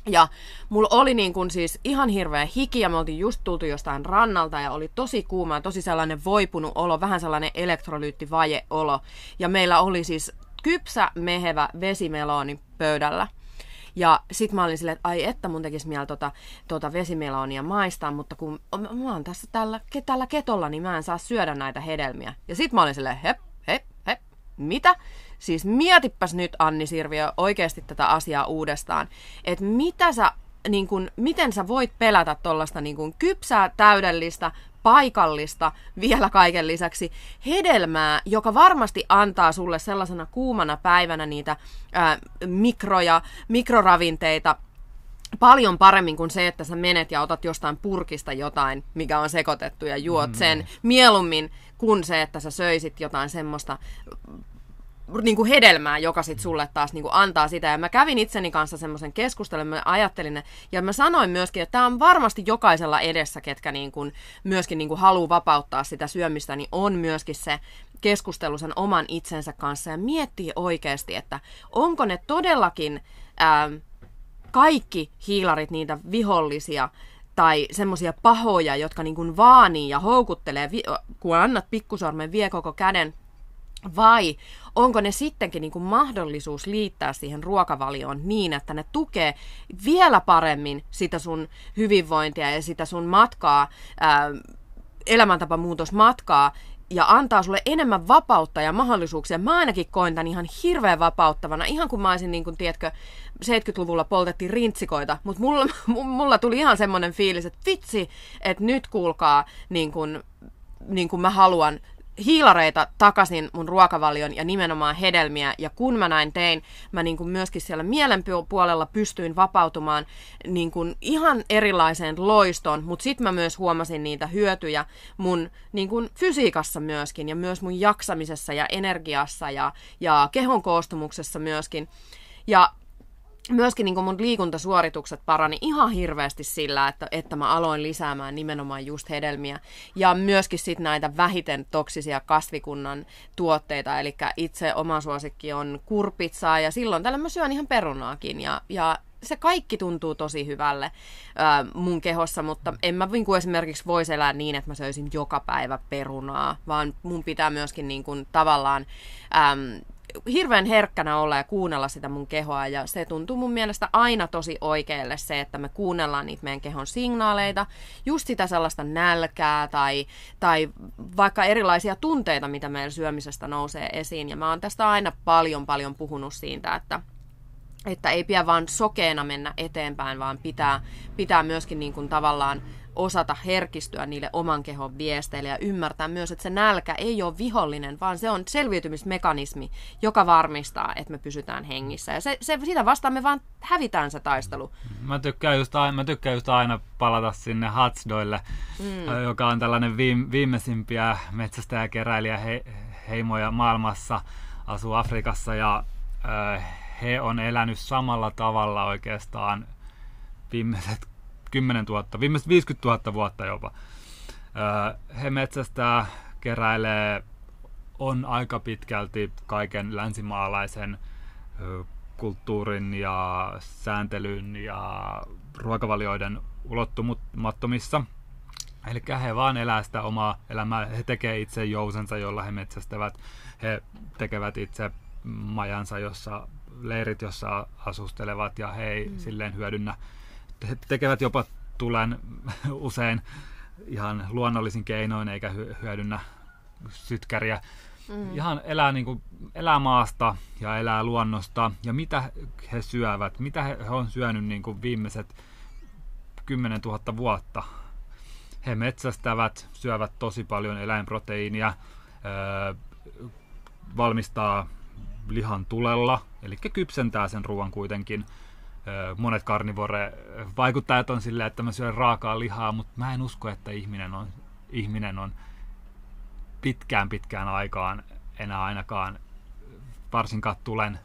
S1: Ja mulla oli niin kun siis ihan hirveä hiki ja me oltiin just tultu jostain rannalta ja oli tosi kuuma tosi sellainen voipunut olo, vähän sellainen elektrolyyttivajeolo. Ja meillä oli siis kypsä, mehevä vesimeloni pöydällä. Ja sit mä olin silleen, että ai että mun tekisi mieli tota, tota vesimelonia maistaa, mutta kun mä oon tässä tällä, tällä ketolla, niin mä en saa syödä näitä hedelmiä. Ja sit mä olin silleen, hep, hep, hep, mitä? Siis mietipäs nyt Anni Sirviö oikeasti tätä asiaa uudestaan, että mitä sä, niin kun, miten sä voit pelätä tuollaista niin kypsää, täydellistä, paikallista vielä kaiken lisäksi hedelmää, joka varmasti antaa sulle sellaisena kuumana päivänä niitä ää, mikroja, mikroravinteita, paljon paremmin kuin se, että sä menet ja otat jostain purkista jotain, mikä on sekoitettu ja juot mm. sen mieluummin kuin se, että sä söisit jotain semmoista niin kuin hedelmää, joka sitten sulle taas niin kuin antaa sitä. Ja mä kävin itseni kanssa semmoisen keskustelun, mä ajattelin, ja mä sanoin myöskin, että tämä on varmasti jokaisella edessä, ketkä niin kuin myöskin niin kuin haluaa vapauttaa sitä syömistä, niin on myöskin se keskustelu sen oman itsensä kanssa ja miettii oikeasti, että onko ne todellakin ää, kaikki hiilarit niitä vihollisia, tai semmoisia pahoja, jotka niin kuin vaanii ja houkuttelee, kun annat pikkusormen, vie koko käden vai onko ne sittenkin niin kuin mahdollisuus liittää siihen ruokavalioon niin, että ne tukee vielä paremmin sitä sun hyvinvointia ja sitä sun matkaa, ää, elämäntapamuutosmatkaa, ja antaa sulle enemmän vapautta ja mahdollisuuksia. Mä ainakin koin tämän ihan hirveän vapauttavana, ihan kun mä olisin, niin kuin, tiedätkö, 70-luvulla poltettiin rintsikoita, mutta mulla, [laughs] mulla tuli ihan semmoinen fiilis, että vitsi, että nyt kuulkaa, niin kuin, niin kuin mä haluan hiilareita takaisin mun ruokavalion ja nimenomaan hedelmiä. Ja kun mä näin tein, mä niin kuin myöskin siellä mielen puolella pystyin vapautumaan niin kuin ihan erilaiseen loistoon, mutta sitten mä myös huomasin niitä hyötyjä mun niin kuin fysiikassa myöskin ja myös mun jaksamisessa ja energiassa ja, ja kehon koostumuksessa myöskin. Ja myöskin niin mun liikuntasuoritukset parani ihan hirveästi sillä, että, että mä aloin lisäämään nimenomaan just hedelmiä. Ja myöskin sit näitä vähiten toksisia kasvikunnan tuotteita, eli itse oma suosikki on kurpitsaa ja silloin tällä mä syön ihan perunaakin ja, ja se kaikki tuntuu tosi hyvälle ää, mun kehossa, mutta en mä niin kuin esimerkiksi voisi elää niin, että mä söisin joka päivä perunaa, vaan mun pitää myöskin niin kuin, tavallaan äm, hirveän herkkänä olla ja kuunnella sitä mun kehoa ja se tuntuu mun mielestä aina tosi oikealle se, että me kuunnellaan niitä meidän kehon signaaleita, just sitä sellaista nälkää tai, tai vaikka erilaisia tunteita, mitä meillä syömisestä nousee esiin. Ja mä oon tästä aina paljon paljon puhunut siitä, että että ei pidä vaan sokeena mennä eteenpäin, vaan pitää, pitää myöskin niin kuin tavallaan osata herkistyä niille oman kehon viesteille ja ymmärtää myös, että se nälkä ei ole vihollinen, vaan se on selviytymismekanismi, joka varmistaa, että me pysytään hengissä. Ja se, se, sitä vastaan me vaan hävitään se taistelu.
S2: Mä tykkään just aina, mä tykkään just aina palata sinne Hatsdoille, mm. joka on tällainen viime, viimeisimpiä metsästäjäkeräilijä he, heimoja maailmassa, asuu Afrikassa ja he on elänyt samalla tavalla oikeastaan viimeiset 10 000, viimeiset 50 000 vuotta jopa. He metsästää, keräilee, on aika pitkälti kaiken länsimaalaisen kulttuurin ja sääntelyn ja ruokavalioiden ulottumattomissa. Eli he vaan elää sitä omaa elämää. He tekevät itse jousensa, jolla he metsästävät. He tekevät itse majansa, jossa leirit, jossa asustelevat ja he ei mm. silleen hyödynnä. He tekevät jopa tulen [laughs] usein ihan luonnollisin keinoin eikä hyödynnä sytkäriä. Mm. Ihan elää, niin kuin, elää maasta ja elää luonnosta. Ja mitä he syövät, mitä he, he on syönyt niin kuin viimeiset 10 000 vuotta. He metsästävät, syövät tosi paljon eläinproteiinia, öö, valmistaa lihan tulella, eli kypsentää sen ruoan kuitenkin. Monet karnivore vaikuttajat on silleen, että mä syön raakaa lihaa, mutta mä en usko, että ihminen on, ihminen on pitkään pitkään aikaan enää ainakaan varsinkaan tulen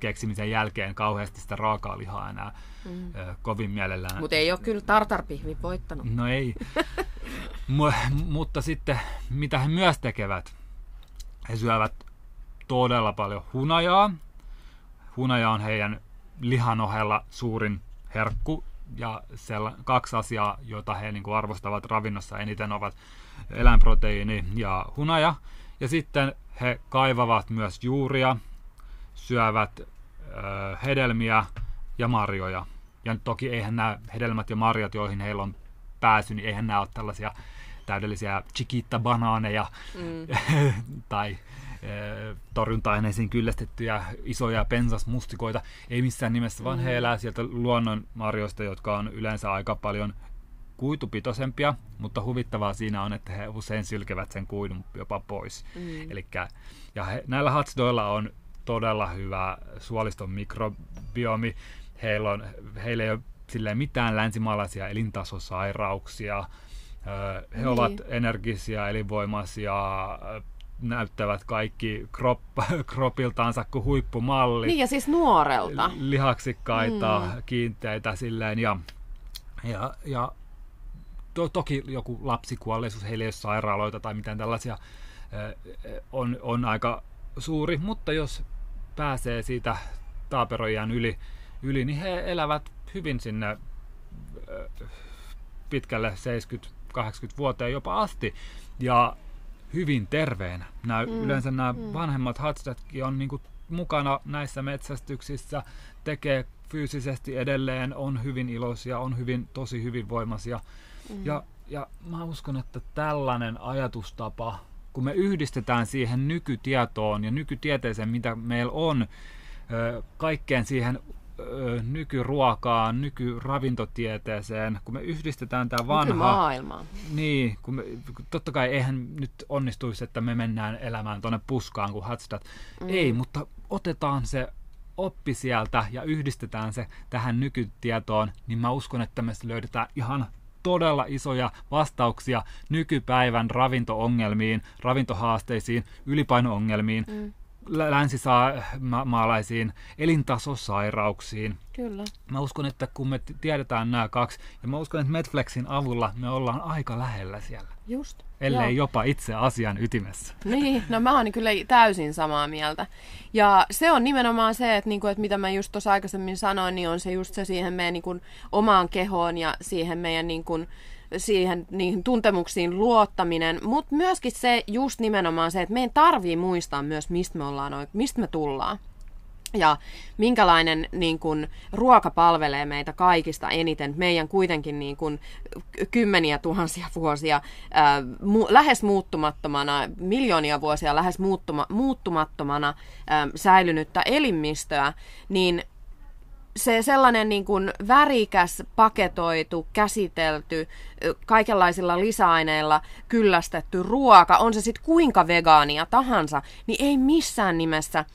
S2: keksimisen jälkeen kauheasti sitä raakaa lihaa enää mm. kovin mielellään.
S1: Mutta ei ole kyllä tartarpihvi voittanut.
S2: No ei. [laughs] M- mutta sitten mitä he myös tekevät? He syövät todella paljon hunajaa. Hunaja on heidän lihan ohella suurin herkku ja sella, kaksi asiaa, joita he niin kuin arvostavat ravinnossa eniten ovat eläinproteiini ja hunaja. Ja sitten he kaivavat myös juuria, syövät ö, hedelmiä ja marjoja. Ja toki eihän nämä hedelmät ja marjat, joihin heillä on pääsy, niin eihän nämä ole tällaisia täydellisiä chiquita-banaaneja mm. [laughs] tai torjunta-aineisiin kyllästettyjä isoja pensasmustikoita. Ei missään nimessä, vaan mm. he elää sieltä luonnon marjoista, jotka on yleensä aika paljon kuitupitoisempia, mutta huvittavaa siinä on, että he usein sylkevät sen kuidun jopa pois. Mm. Elikkä, ja he, näillä hatsdoilla on todella hyvä suoliston mikrobiomi. Heillä, on, heillä ei ole silleen mitään länsimaalaisia elintasosairauksia. He niin. ovat energisiä, elinvoimaisia, näyttävät kaikki krop, [laughs] kropiltaansa kuin huippumalli.
S1: Niin ja siis nuorelta.
S2: Lihaksikkaita, mm. kiinteitä silleen ja, ja, ja to, toki joku lapsikuolleisuus, heillä ei ole sairaaloita tai mitään tällaisia, on, on aika suuri, mutta jos pääsee siitä taaperojan yli, yli, niin he elävät hyvin sinne pitkälle 70-80 vuoteen jopa asti ja hyvin terveenä. Nämä, mm. Yleensä nämä mm. vanhemmat hatstatkin on niin mukana näissä metsästyksissä, tekee fyysisesti edelleen, on hyvin iloisia, on hyvin tosi hyvinvoimaisia. Mm. Ja, ja mä uskon, että tällainen ajatustapa, kun me yhdistetään siihen nykytietoon ja nykytieteeseen, mitä meillä on, kaikkeen siihen nykyruokaan, nykyravintotieteeseen, kun me yhdistetään tämä vanha...
S1: Nykymaailmaan.
S2: Niin, kun me, totta kai eihän nyt onnistuisi, että me mennään elämään tuonne puskaan kuin Hatstat. Mm. Ei, mutta otetaan se oppi sieltä ja yhdistetään se tähän nykytietoon, niin mä uskon, että me löydetään ihan todella isoja vastauksia nykypäivän ravintoongelmiin, ravintohaasteisiin, ylipainoongelmiin, mm. Länsimaalaisiin elintasosairauksiin.
S1: Kyllä.
S2: Mä uskon, että kun me tiedetään nämä kaksi, ja mä uskon, että Netflixin avulla me ollaan aika lähellä siellä.
S1: Just.
S2: Ellei Joo. jopa itse asian ytimessä.
S1: Niin, no mä oon kyllä täysin samaa mieltä. Ja se on nimenomaan se, että, niinku, että mitä mä just tuossa aikaisemmin sanoin, niin on se just se siihen meidän niinku, omaan kehoon ja siihen meidän niinku, siihen niihin tuntemuksiin luottaminen, mutta myöskin se just nimenomaan se, että meidän tarvii muistaa myös, mistä me ollaan, mistä me tullaan ja minkälainen niin kun, ruoka palvelee meitä kaikista eniten. Meidän kuitenkin niin kun, kymmeniä tuhansia vuosia ää, mu, lähes muuttumattomana, miljoonia vuosia lähes muuttuma, muuttumattomana ää, säilynyttä elimmistöä, niin se sellainen niin kuin värikäs, paketoitu, käsitelty, kaikenlaisilla lisäaineilla kyllästetty ruoka, on se sitten kuinka vegaania tahansa, niin ei missään nimessä –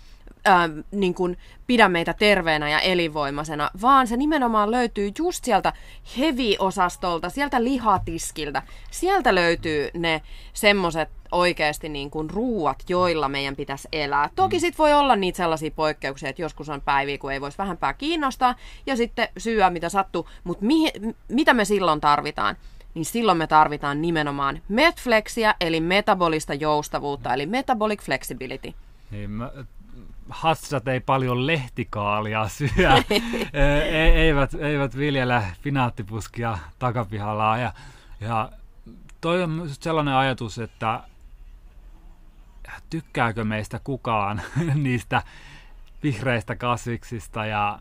S1: ähm, niin kuin pidä meitä terveenä ja elinvoimaisena, vaan se nimenomaan löytyy just sieltä heavy-osastolta, sieltä lihatiskiltä. Sieltä löytyy ne semmoset oikeasti niin kuin ruuat, joilla meidän pitäisi elää. Toki mm. sit voi olla niitä sellaisia poikkeuksia, että joskus on päiviä, kun ei voisi vähempää kiinnostaa, ja sitten syö mitä sattuu, mutta mi- mitä me silloin tarvitaan? niin silloin me tarvitaan nimenomaan Medflexiä, eli metabolista joustavuutta, eli metabolic flexibility.
S2: Niin, mä, hassat ei paljon lehtikaalia syö, [laughs] e- eivät, eivät viljellä pinaattipuskia takapihalla. Ja, ja toi on sellainen ajatus, että tykkääkö meistä kukaan [laughs] niistä vihreistä kasviksista ja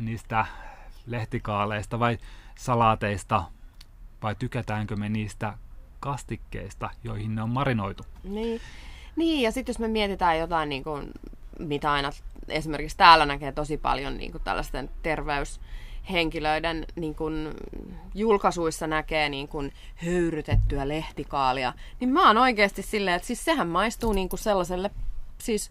S2: niistä lehtikaaleista vai salaateista, vai tykätäänkö me niistä kastikkeista, joihin ne on marinoitu.
S1: Niin, niin ja sitten jos me mietitään jotain, niin kuin, mitä aina esimerkiksi täällä näkee tosi paljon niin kuin tällaisten terveys henkilöiden niin kun, julkaisuissa näkee niin kun, höyrytettyä lehtikaalia, niin mä oon oikeasti silleen, että siis sehän maistuu niin sellaiselle siis,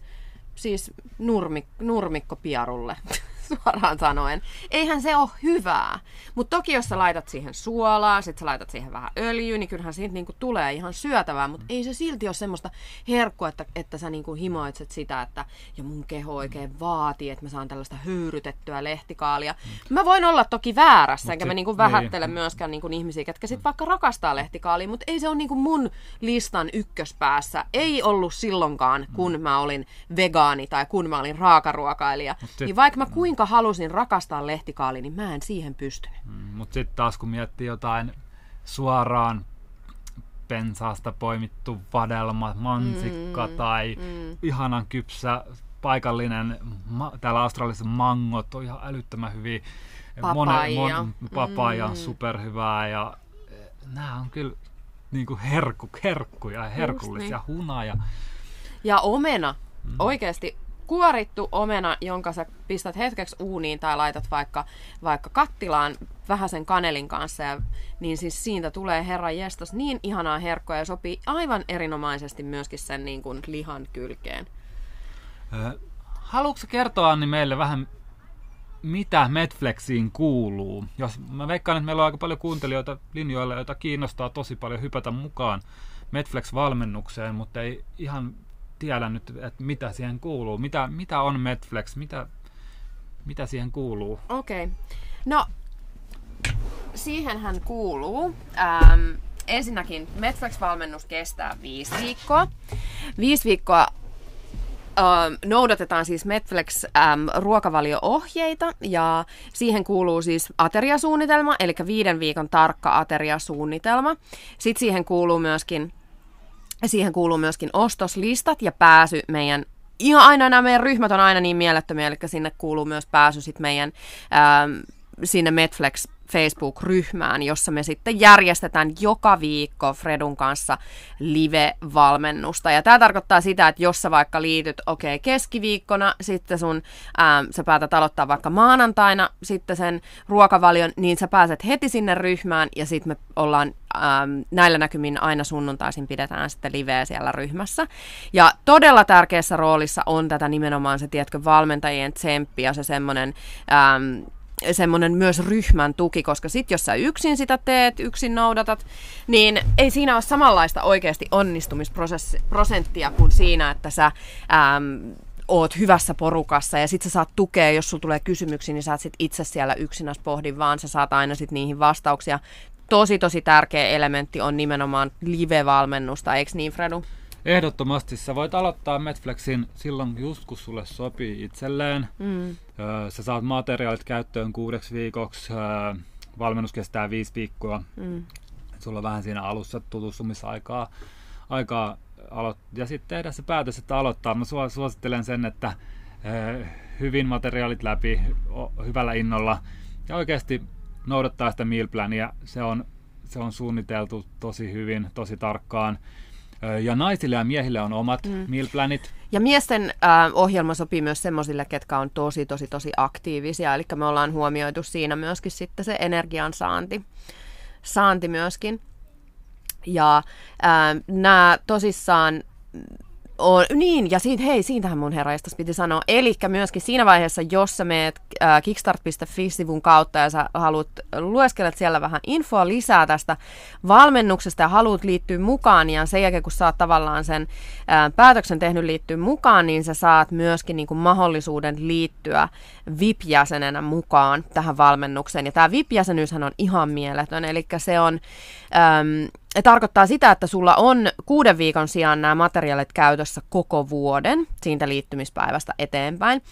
S1: siis nurmik, nurmikkopiarulle. [laughs] suoraan sanoen. Eihän se ole hyvää. Mutta toki jos sä laitat siihen suolaa, sit sä laitat siihen vähän öljyä, niin kyllähän siitä niinku tulee ihan syötävää, mutta ei se silti ole semmoista herkkua, että, että sä niinku himoitset sitä, että ja mun keho oikein vaatii, että mä saan tällaista höyrytettyä lehtikaalia. Mä voin olla toki väärässä, enkä mä niinku vähättele niin. myöskään niinku ihmisiä, ketkä sit vaikka rakastaa lehtikaalia, mutta ei se ole niinku mun listan ykköspäässä. Ei ollut silloinkaan, kun mä olin vegaani tai kun mä olin raakaruokailija. Niin vaikka mä kuinka kuinka halusin rakastaa lehtikaali, niin mä en siihen pystynyt.
S2: Mm, Mutta sitten taas kun miettii jotain suoraan pensaasta poimittu vadelma, mansikka mm, tai mm. ihanan kypsä paikallinen, ma, täällä Australiassa mangot on ihan älyttömän hyviä.
S1: Papaija. Mone,
S2: mon, papaja on mm. superhyvää ja eh, nämä on kyllä niin kuin herkku, herkkuja, herkullisia, niin. hunaja.
S1: Ja omena. Mm. Oikeasti kuorittu omena, jonka sä pistät hetkeksi uuniin tai laitat vaikka, vaikka kattilaan sen kanelin kanssa, ja, niin siis siitä tulee herra jestas niin ihanaa herkkoa ja sopii aivan erinomaisesti myöskin sen niin kuin lihan kylkeen.
S2: haluatko kertoa Anni meille vähän, mitä Medflexiin kuuluu? Jos mä veikkaan, että meillä on aika paljon kuuntelijoita linjoilla, joita kiinnostaa tosi paljon hypätä mukaan Medflex-valmennukseen, mutta ei ihan tiedä nyt, että mitä siihen kuuluu. Mitä, mitä on Medflex? Mitä, mitä siihen kuuluu?
S1: Okei. Okay. No, siihenhän kuuluu. Ähm, ensinnäkin Medflex-valmennus kestää viisi viikkoa. Viisi viikkoa ähm, noudatetaan siis Medflex ähm, ruokavalio-ohjeita ja siihen kuuluu siis ateriasuunnitelma, eli viiden viikon tarkka ateriasuunnitelma. Sitten siihen kuuluu myöskin Siihen kuuluu myöskin ostoslistat ja pääsy meidän ihan aina nämä meidän ryhmät on aina niin mielettömiä, eli sinne kuuluu myös pääsy sit meidän ähm, sinne Medflex Facebook-ryhmään, jossa me sitten järjestetään joka viikko Fredun kanssa live-valmennusta. Ja tämä tarkoittaa sitä, että jos sä vaikka liityt, okei, okay, keskiviikkona, sitten sun, ää, sä päätät aloittaa vaikka maanantaina sitten sen ruokavalion, niin sä pääset heti sinne ryhmään ja sitten me ollaan ähm, näillä näkymin aina sunnuntaisin pidetään sitten liveä siellä ryhmässä. Ja todella tärkeässä roolissa on tätä nimenomaan se, tiedätkö, valmentajien tsemppi ja se semmoinen semmoinen myös ryhmän tuki, koska sit jos sä yksin sitä teet, yksin noudatat, niin ei siinä ole samanlaista oikeasti onnistumisprosenttia kuin siinä, että sä äm, oot hyvässä porukassa ja sit sä saat tukea, jos sulla tulee kysymyksiä, niin sä et sit itse siellä yksinäs pohdin, vaan sä saat aina sit niihin vastauksia. Tosi tosi tärkeä elementti on nimenomaan live-valmennusta, eikö niin Fredu?
S2: Ehdottomasti sä voit aloittaa Netflixin silloin just kun sulle sopii itselleen. Mm. Sä saat materiaalit käyttöön kuudeksi viikoksi. Valmennus kestää viisi viikkoa. Mm. Sulla on vähän siinä alussa tutustumisaikaa aikaa alo- ja sitten tehdä se päätös, että aloittaa. Mä suosittelen sen, että hyvin materiaalit läpi, hyvällä innolla ja oikeasti noudattaa sitä meal plania. Se on, se on suunniteltu tosi hyvin, tosi tarkkaan. Ja naisille ja miehille on omat mm. meal planit.
S1: Ja miesten äh, ohjelma sopii myös semmoisille, ketkä on tosi, tosi, tosi aktiivisia. Eli me ollaan huomioitu siinä myöskin sitten se energian saanti, saanti myöskin. Ja äh, nämä tosissaan on, niin, ja siitä, hei, siitähän mun herra piti sanoa. Eli myöskin siinä vaiheessa, jos sä meet äh, kickstart.fi-sivun kautta ja sä haluat lueskella siellä vähän infoa lisää tästä valmennuksesta ja haluat liittyä mukaan, ja sen jälkeen kun sä oot tavallaan sen äh, päätöksen tehnyt liittyä mukaan, niin sä saat myöskin niin kuin mahdollisuuden liittyä VIP-jäsenenä mukaan tähän valmennukseen. Ja tämä VIP-jäsenyyshän on ihan mieletön, eli se on... Ähm, tarkoittaa sitä, että sulla on kuuden viikon sijaan nämä materiaalit käytössä koko vuoden siitä liittymispäivästä eteenpäin.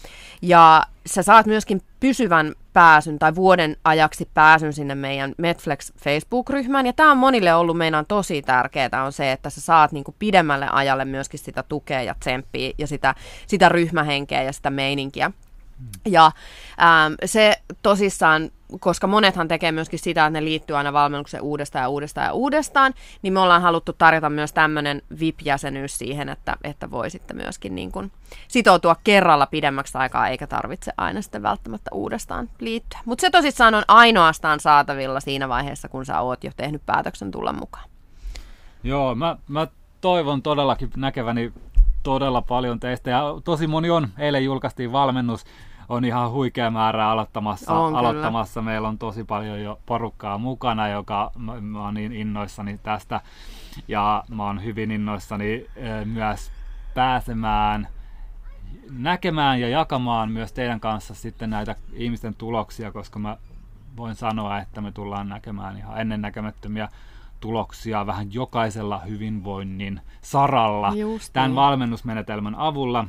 S1: Ja sä saat myöskin pysyvän pääsyn tai vuoden ajaksi pääsyn sinne meidän Netflix Facebook-ryhmään. Ja tämä on monille ollut meidän tosi tärkeää on se, että sä saat niinku pidemmälle ajalle myöskin sitä tukea ja tsemppiä ja sitä, sitä ryhmähenkeä ja sitä meininkiä. Ja ähm, se tosissaan, koska monethan tekee myöskin sitä, että ne liittyy aina valmennukseen uudestaan ja uudestaan ja uudestaan, niin me ollaan haluttu tarjota myös tämmöinen VIP-jäsenyys siihen, että, että voi sitten myöskin niin kuin sitoutua kerralla pidemmäksi aikaa, eikä tarvitse aina sitten välttämättä uudestaan liittyä. Mutta se tosissaan on ainoastaan saatavilla siinä vaiheessa, kun sä oot jo tehnyt päätöksen tulla mukaan.
S2: Joo, mä, mä toivon todellakin näkeväni todella paljon teistä ja tosi moni on. Eilen julkaistiin valmennus on ihan huikea määrä aloittamassa.
S1: On,
S2: aloittamassa. Meillä on tosi paljon jo porukkaa mukana, joka mä, mä oon niin innoissani tästä. Ja mä oon hyvin innoissani myös pääsemään näkemään ja jakamaan myös teidän kanssa sitten näitä ihmisten tuloksia, koska mä voin sanoa, että me tullaan näkemään ihan ennennäkemättömiä tuloksia vähän jokaisella hyvinvoinnin saralla
S1: Just
S2: tämän
S1: niin.
S2: valmennusmenetelmän avulla.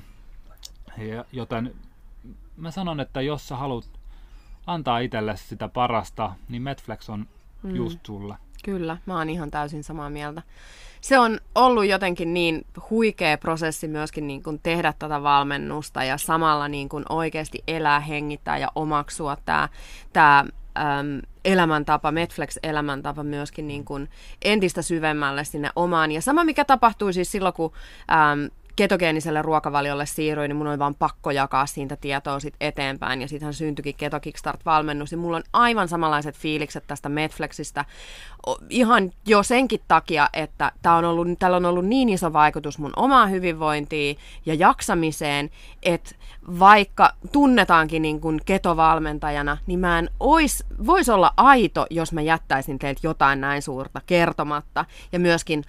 S2: Ja, joten mä sanon, että jos sä haluat antaa itselle sitä parasta, niin Medflex on mm. just sulle.
S1: Kyllä, mä oon ihan täysin samaa mieltä. Se on ollut jotenkin niin huikea prosessi myöskin niin kuin tehdä tätä valmennusta ja samalla niin kuin oikeasti elää, hengittää ja omaksua tämä, tämä äm, elämäntapa, Medflex-elämäntapa myöskin niin kuin entistä syvemmälle sinne omaan. Ja sama mikä tapahtui siis silloin, kun äm, ketogeeniselle ruokavaliolle siirryin, niin mun oli vaan pakko jakaa siitä tietoa sit eteenpäin. Ja siitähän syntyikin Keto Kickstart-valmennus. Ja mulla on aivan samanlaiset fiilikset tästä Medflexistä. Ihan jo senkin takia, että tää on ollut, täällä on ollut niin iso vaikutus mun omaan hyvinvointiin ja jaksamiseen, että vaikka tunnetaankin niin kuin ketovalmentajana, niin mä en ois, vois olla aito, jos mä jättäisin teiltä jotain näin suurta kertomatta. Ja myöskin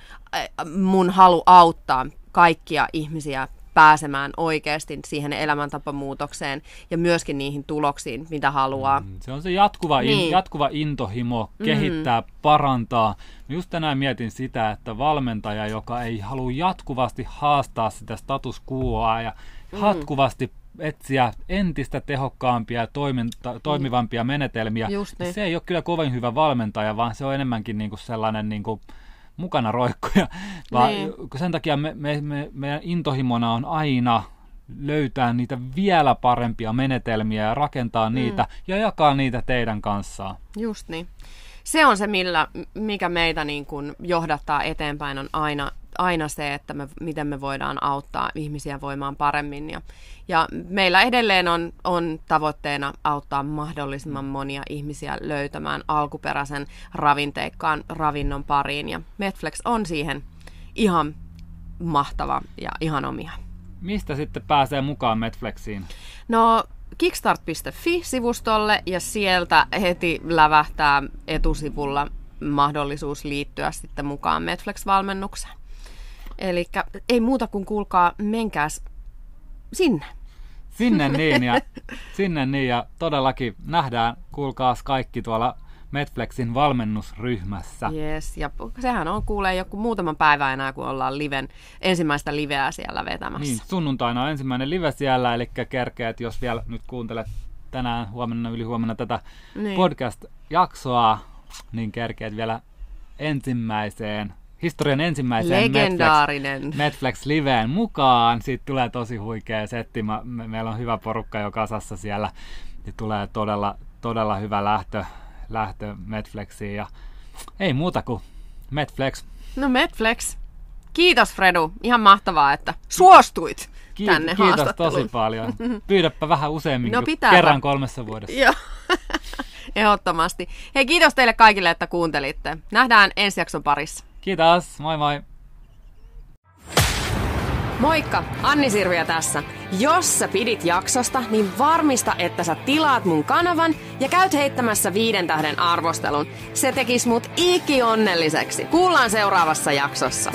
S1: mun halu auttaa kaikkia ihmisiä pääsemään oikeasti siihen elämäntapamuutokseen ja myöskin niihin tuloksiin, mitä haluaa.
S2: Mm, se on se jatkuva, niin. in, jatkuva intohimo kehittää, mm. parantaa. Just tänään mietin sitä, että valmentaja, joka ei halua jatkuvasti haastaa sitä status quoa ja mm. jatkuvasti etsiä entistä tehokkaampia ja toiminta, toimivampia menetelmiä, niin. se ei ole kyllä kovin hyvä valmentaja, vaan se on enemmänkin niinku sellainen niinku, mukana roikkuja, vaan niin. sen takia me, me, me, meidän intohimona on aina löytää niitä vielä parempia menetelmiä ja rakentaa mm. niitä ja jakaa niitä teidän kanssaan.
S1: Just niin. Se on se, millä, mikä meitä niin kuin johdattaa eteenpäin, on aina aina se, että me, miten me voidaan auttaa ihmisiä voimaan paremmin. Ja, ja meillä edelleen on, on tavoitteena auttaa mahdollisimman monia ihmisiä löytämään alkuperäisen ravinteikkaan ravinnon pariin. Ja Netflix on siihen ihan mahtava ja ihan omia.
S2: Mistä sitten pääsee mukaan Netflixiin?
S1: No kickstart.fi-sivustolle ja sieltä heti lävähtää etusivulla mahdollisuus liittyä sitten mukaan Netflix-valmennukseen. Eli ei muuta kuin kuulkaa, menkääs sinne.
S2: Sinne niin ja, [laughs] sinne niin ja todellakin nähdään, kuulkaas kaikki tuolla Netflixin valmennusryhmässä.
S1: Yes, ja sehän on kuulee joku muutaman päivän enää, kun ollaan liven, ensimmäistä liveä siellä vetämässä.
S2: Niin, sunnuntaina on ensimmäinen live siellä, eli kerkeät, jos vielä nyt kuuntelet tänään, huomenna, yli huomenna tätä niin. podcast-jaksoa, niin kerkeät vielä ensimmäiseen historian ensimmäiseen
S1: Legendaarinen.
S2: Netflix, Netflix Liveen mukaan. Siitä tulee tosi huikea setti. Me, meillä on hyvä porukka jo kasassa siellä. Ja tulee todella, todella hyvä lähtö, lähtö Netflixiin. Ja ei muuta kuin Netflix.
S1: No Netflix. Kiitos Fredu. Ihan mahtavaa, että suostuit
S2: Kiit-
S1: tänne
S2: Kiitos tosi paljon. [laughs] Pyydäpä vähän useammin no, kuin kerran kolmessa vuodessa.
S1: Joo. [laughs] Ehdottomasti. Hei, kiitos teille kaikille, että kuuntelitte. Nähdään ensi jakson parissa.
S2: Kiitos, moi moi!
S1: Moikka, Anni Sirviö tässä. Jos sä pidit jaksosta, niin varmista, että sä tilaat mun kanavan ja käyt heittämässä viiden tähden arvostelun. Se tekis mut iki onnelliseksi. Kuullaan seuraavassa jaksossa.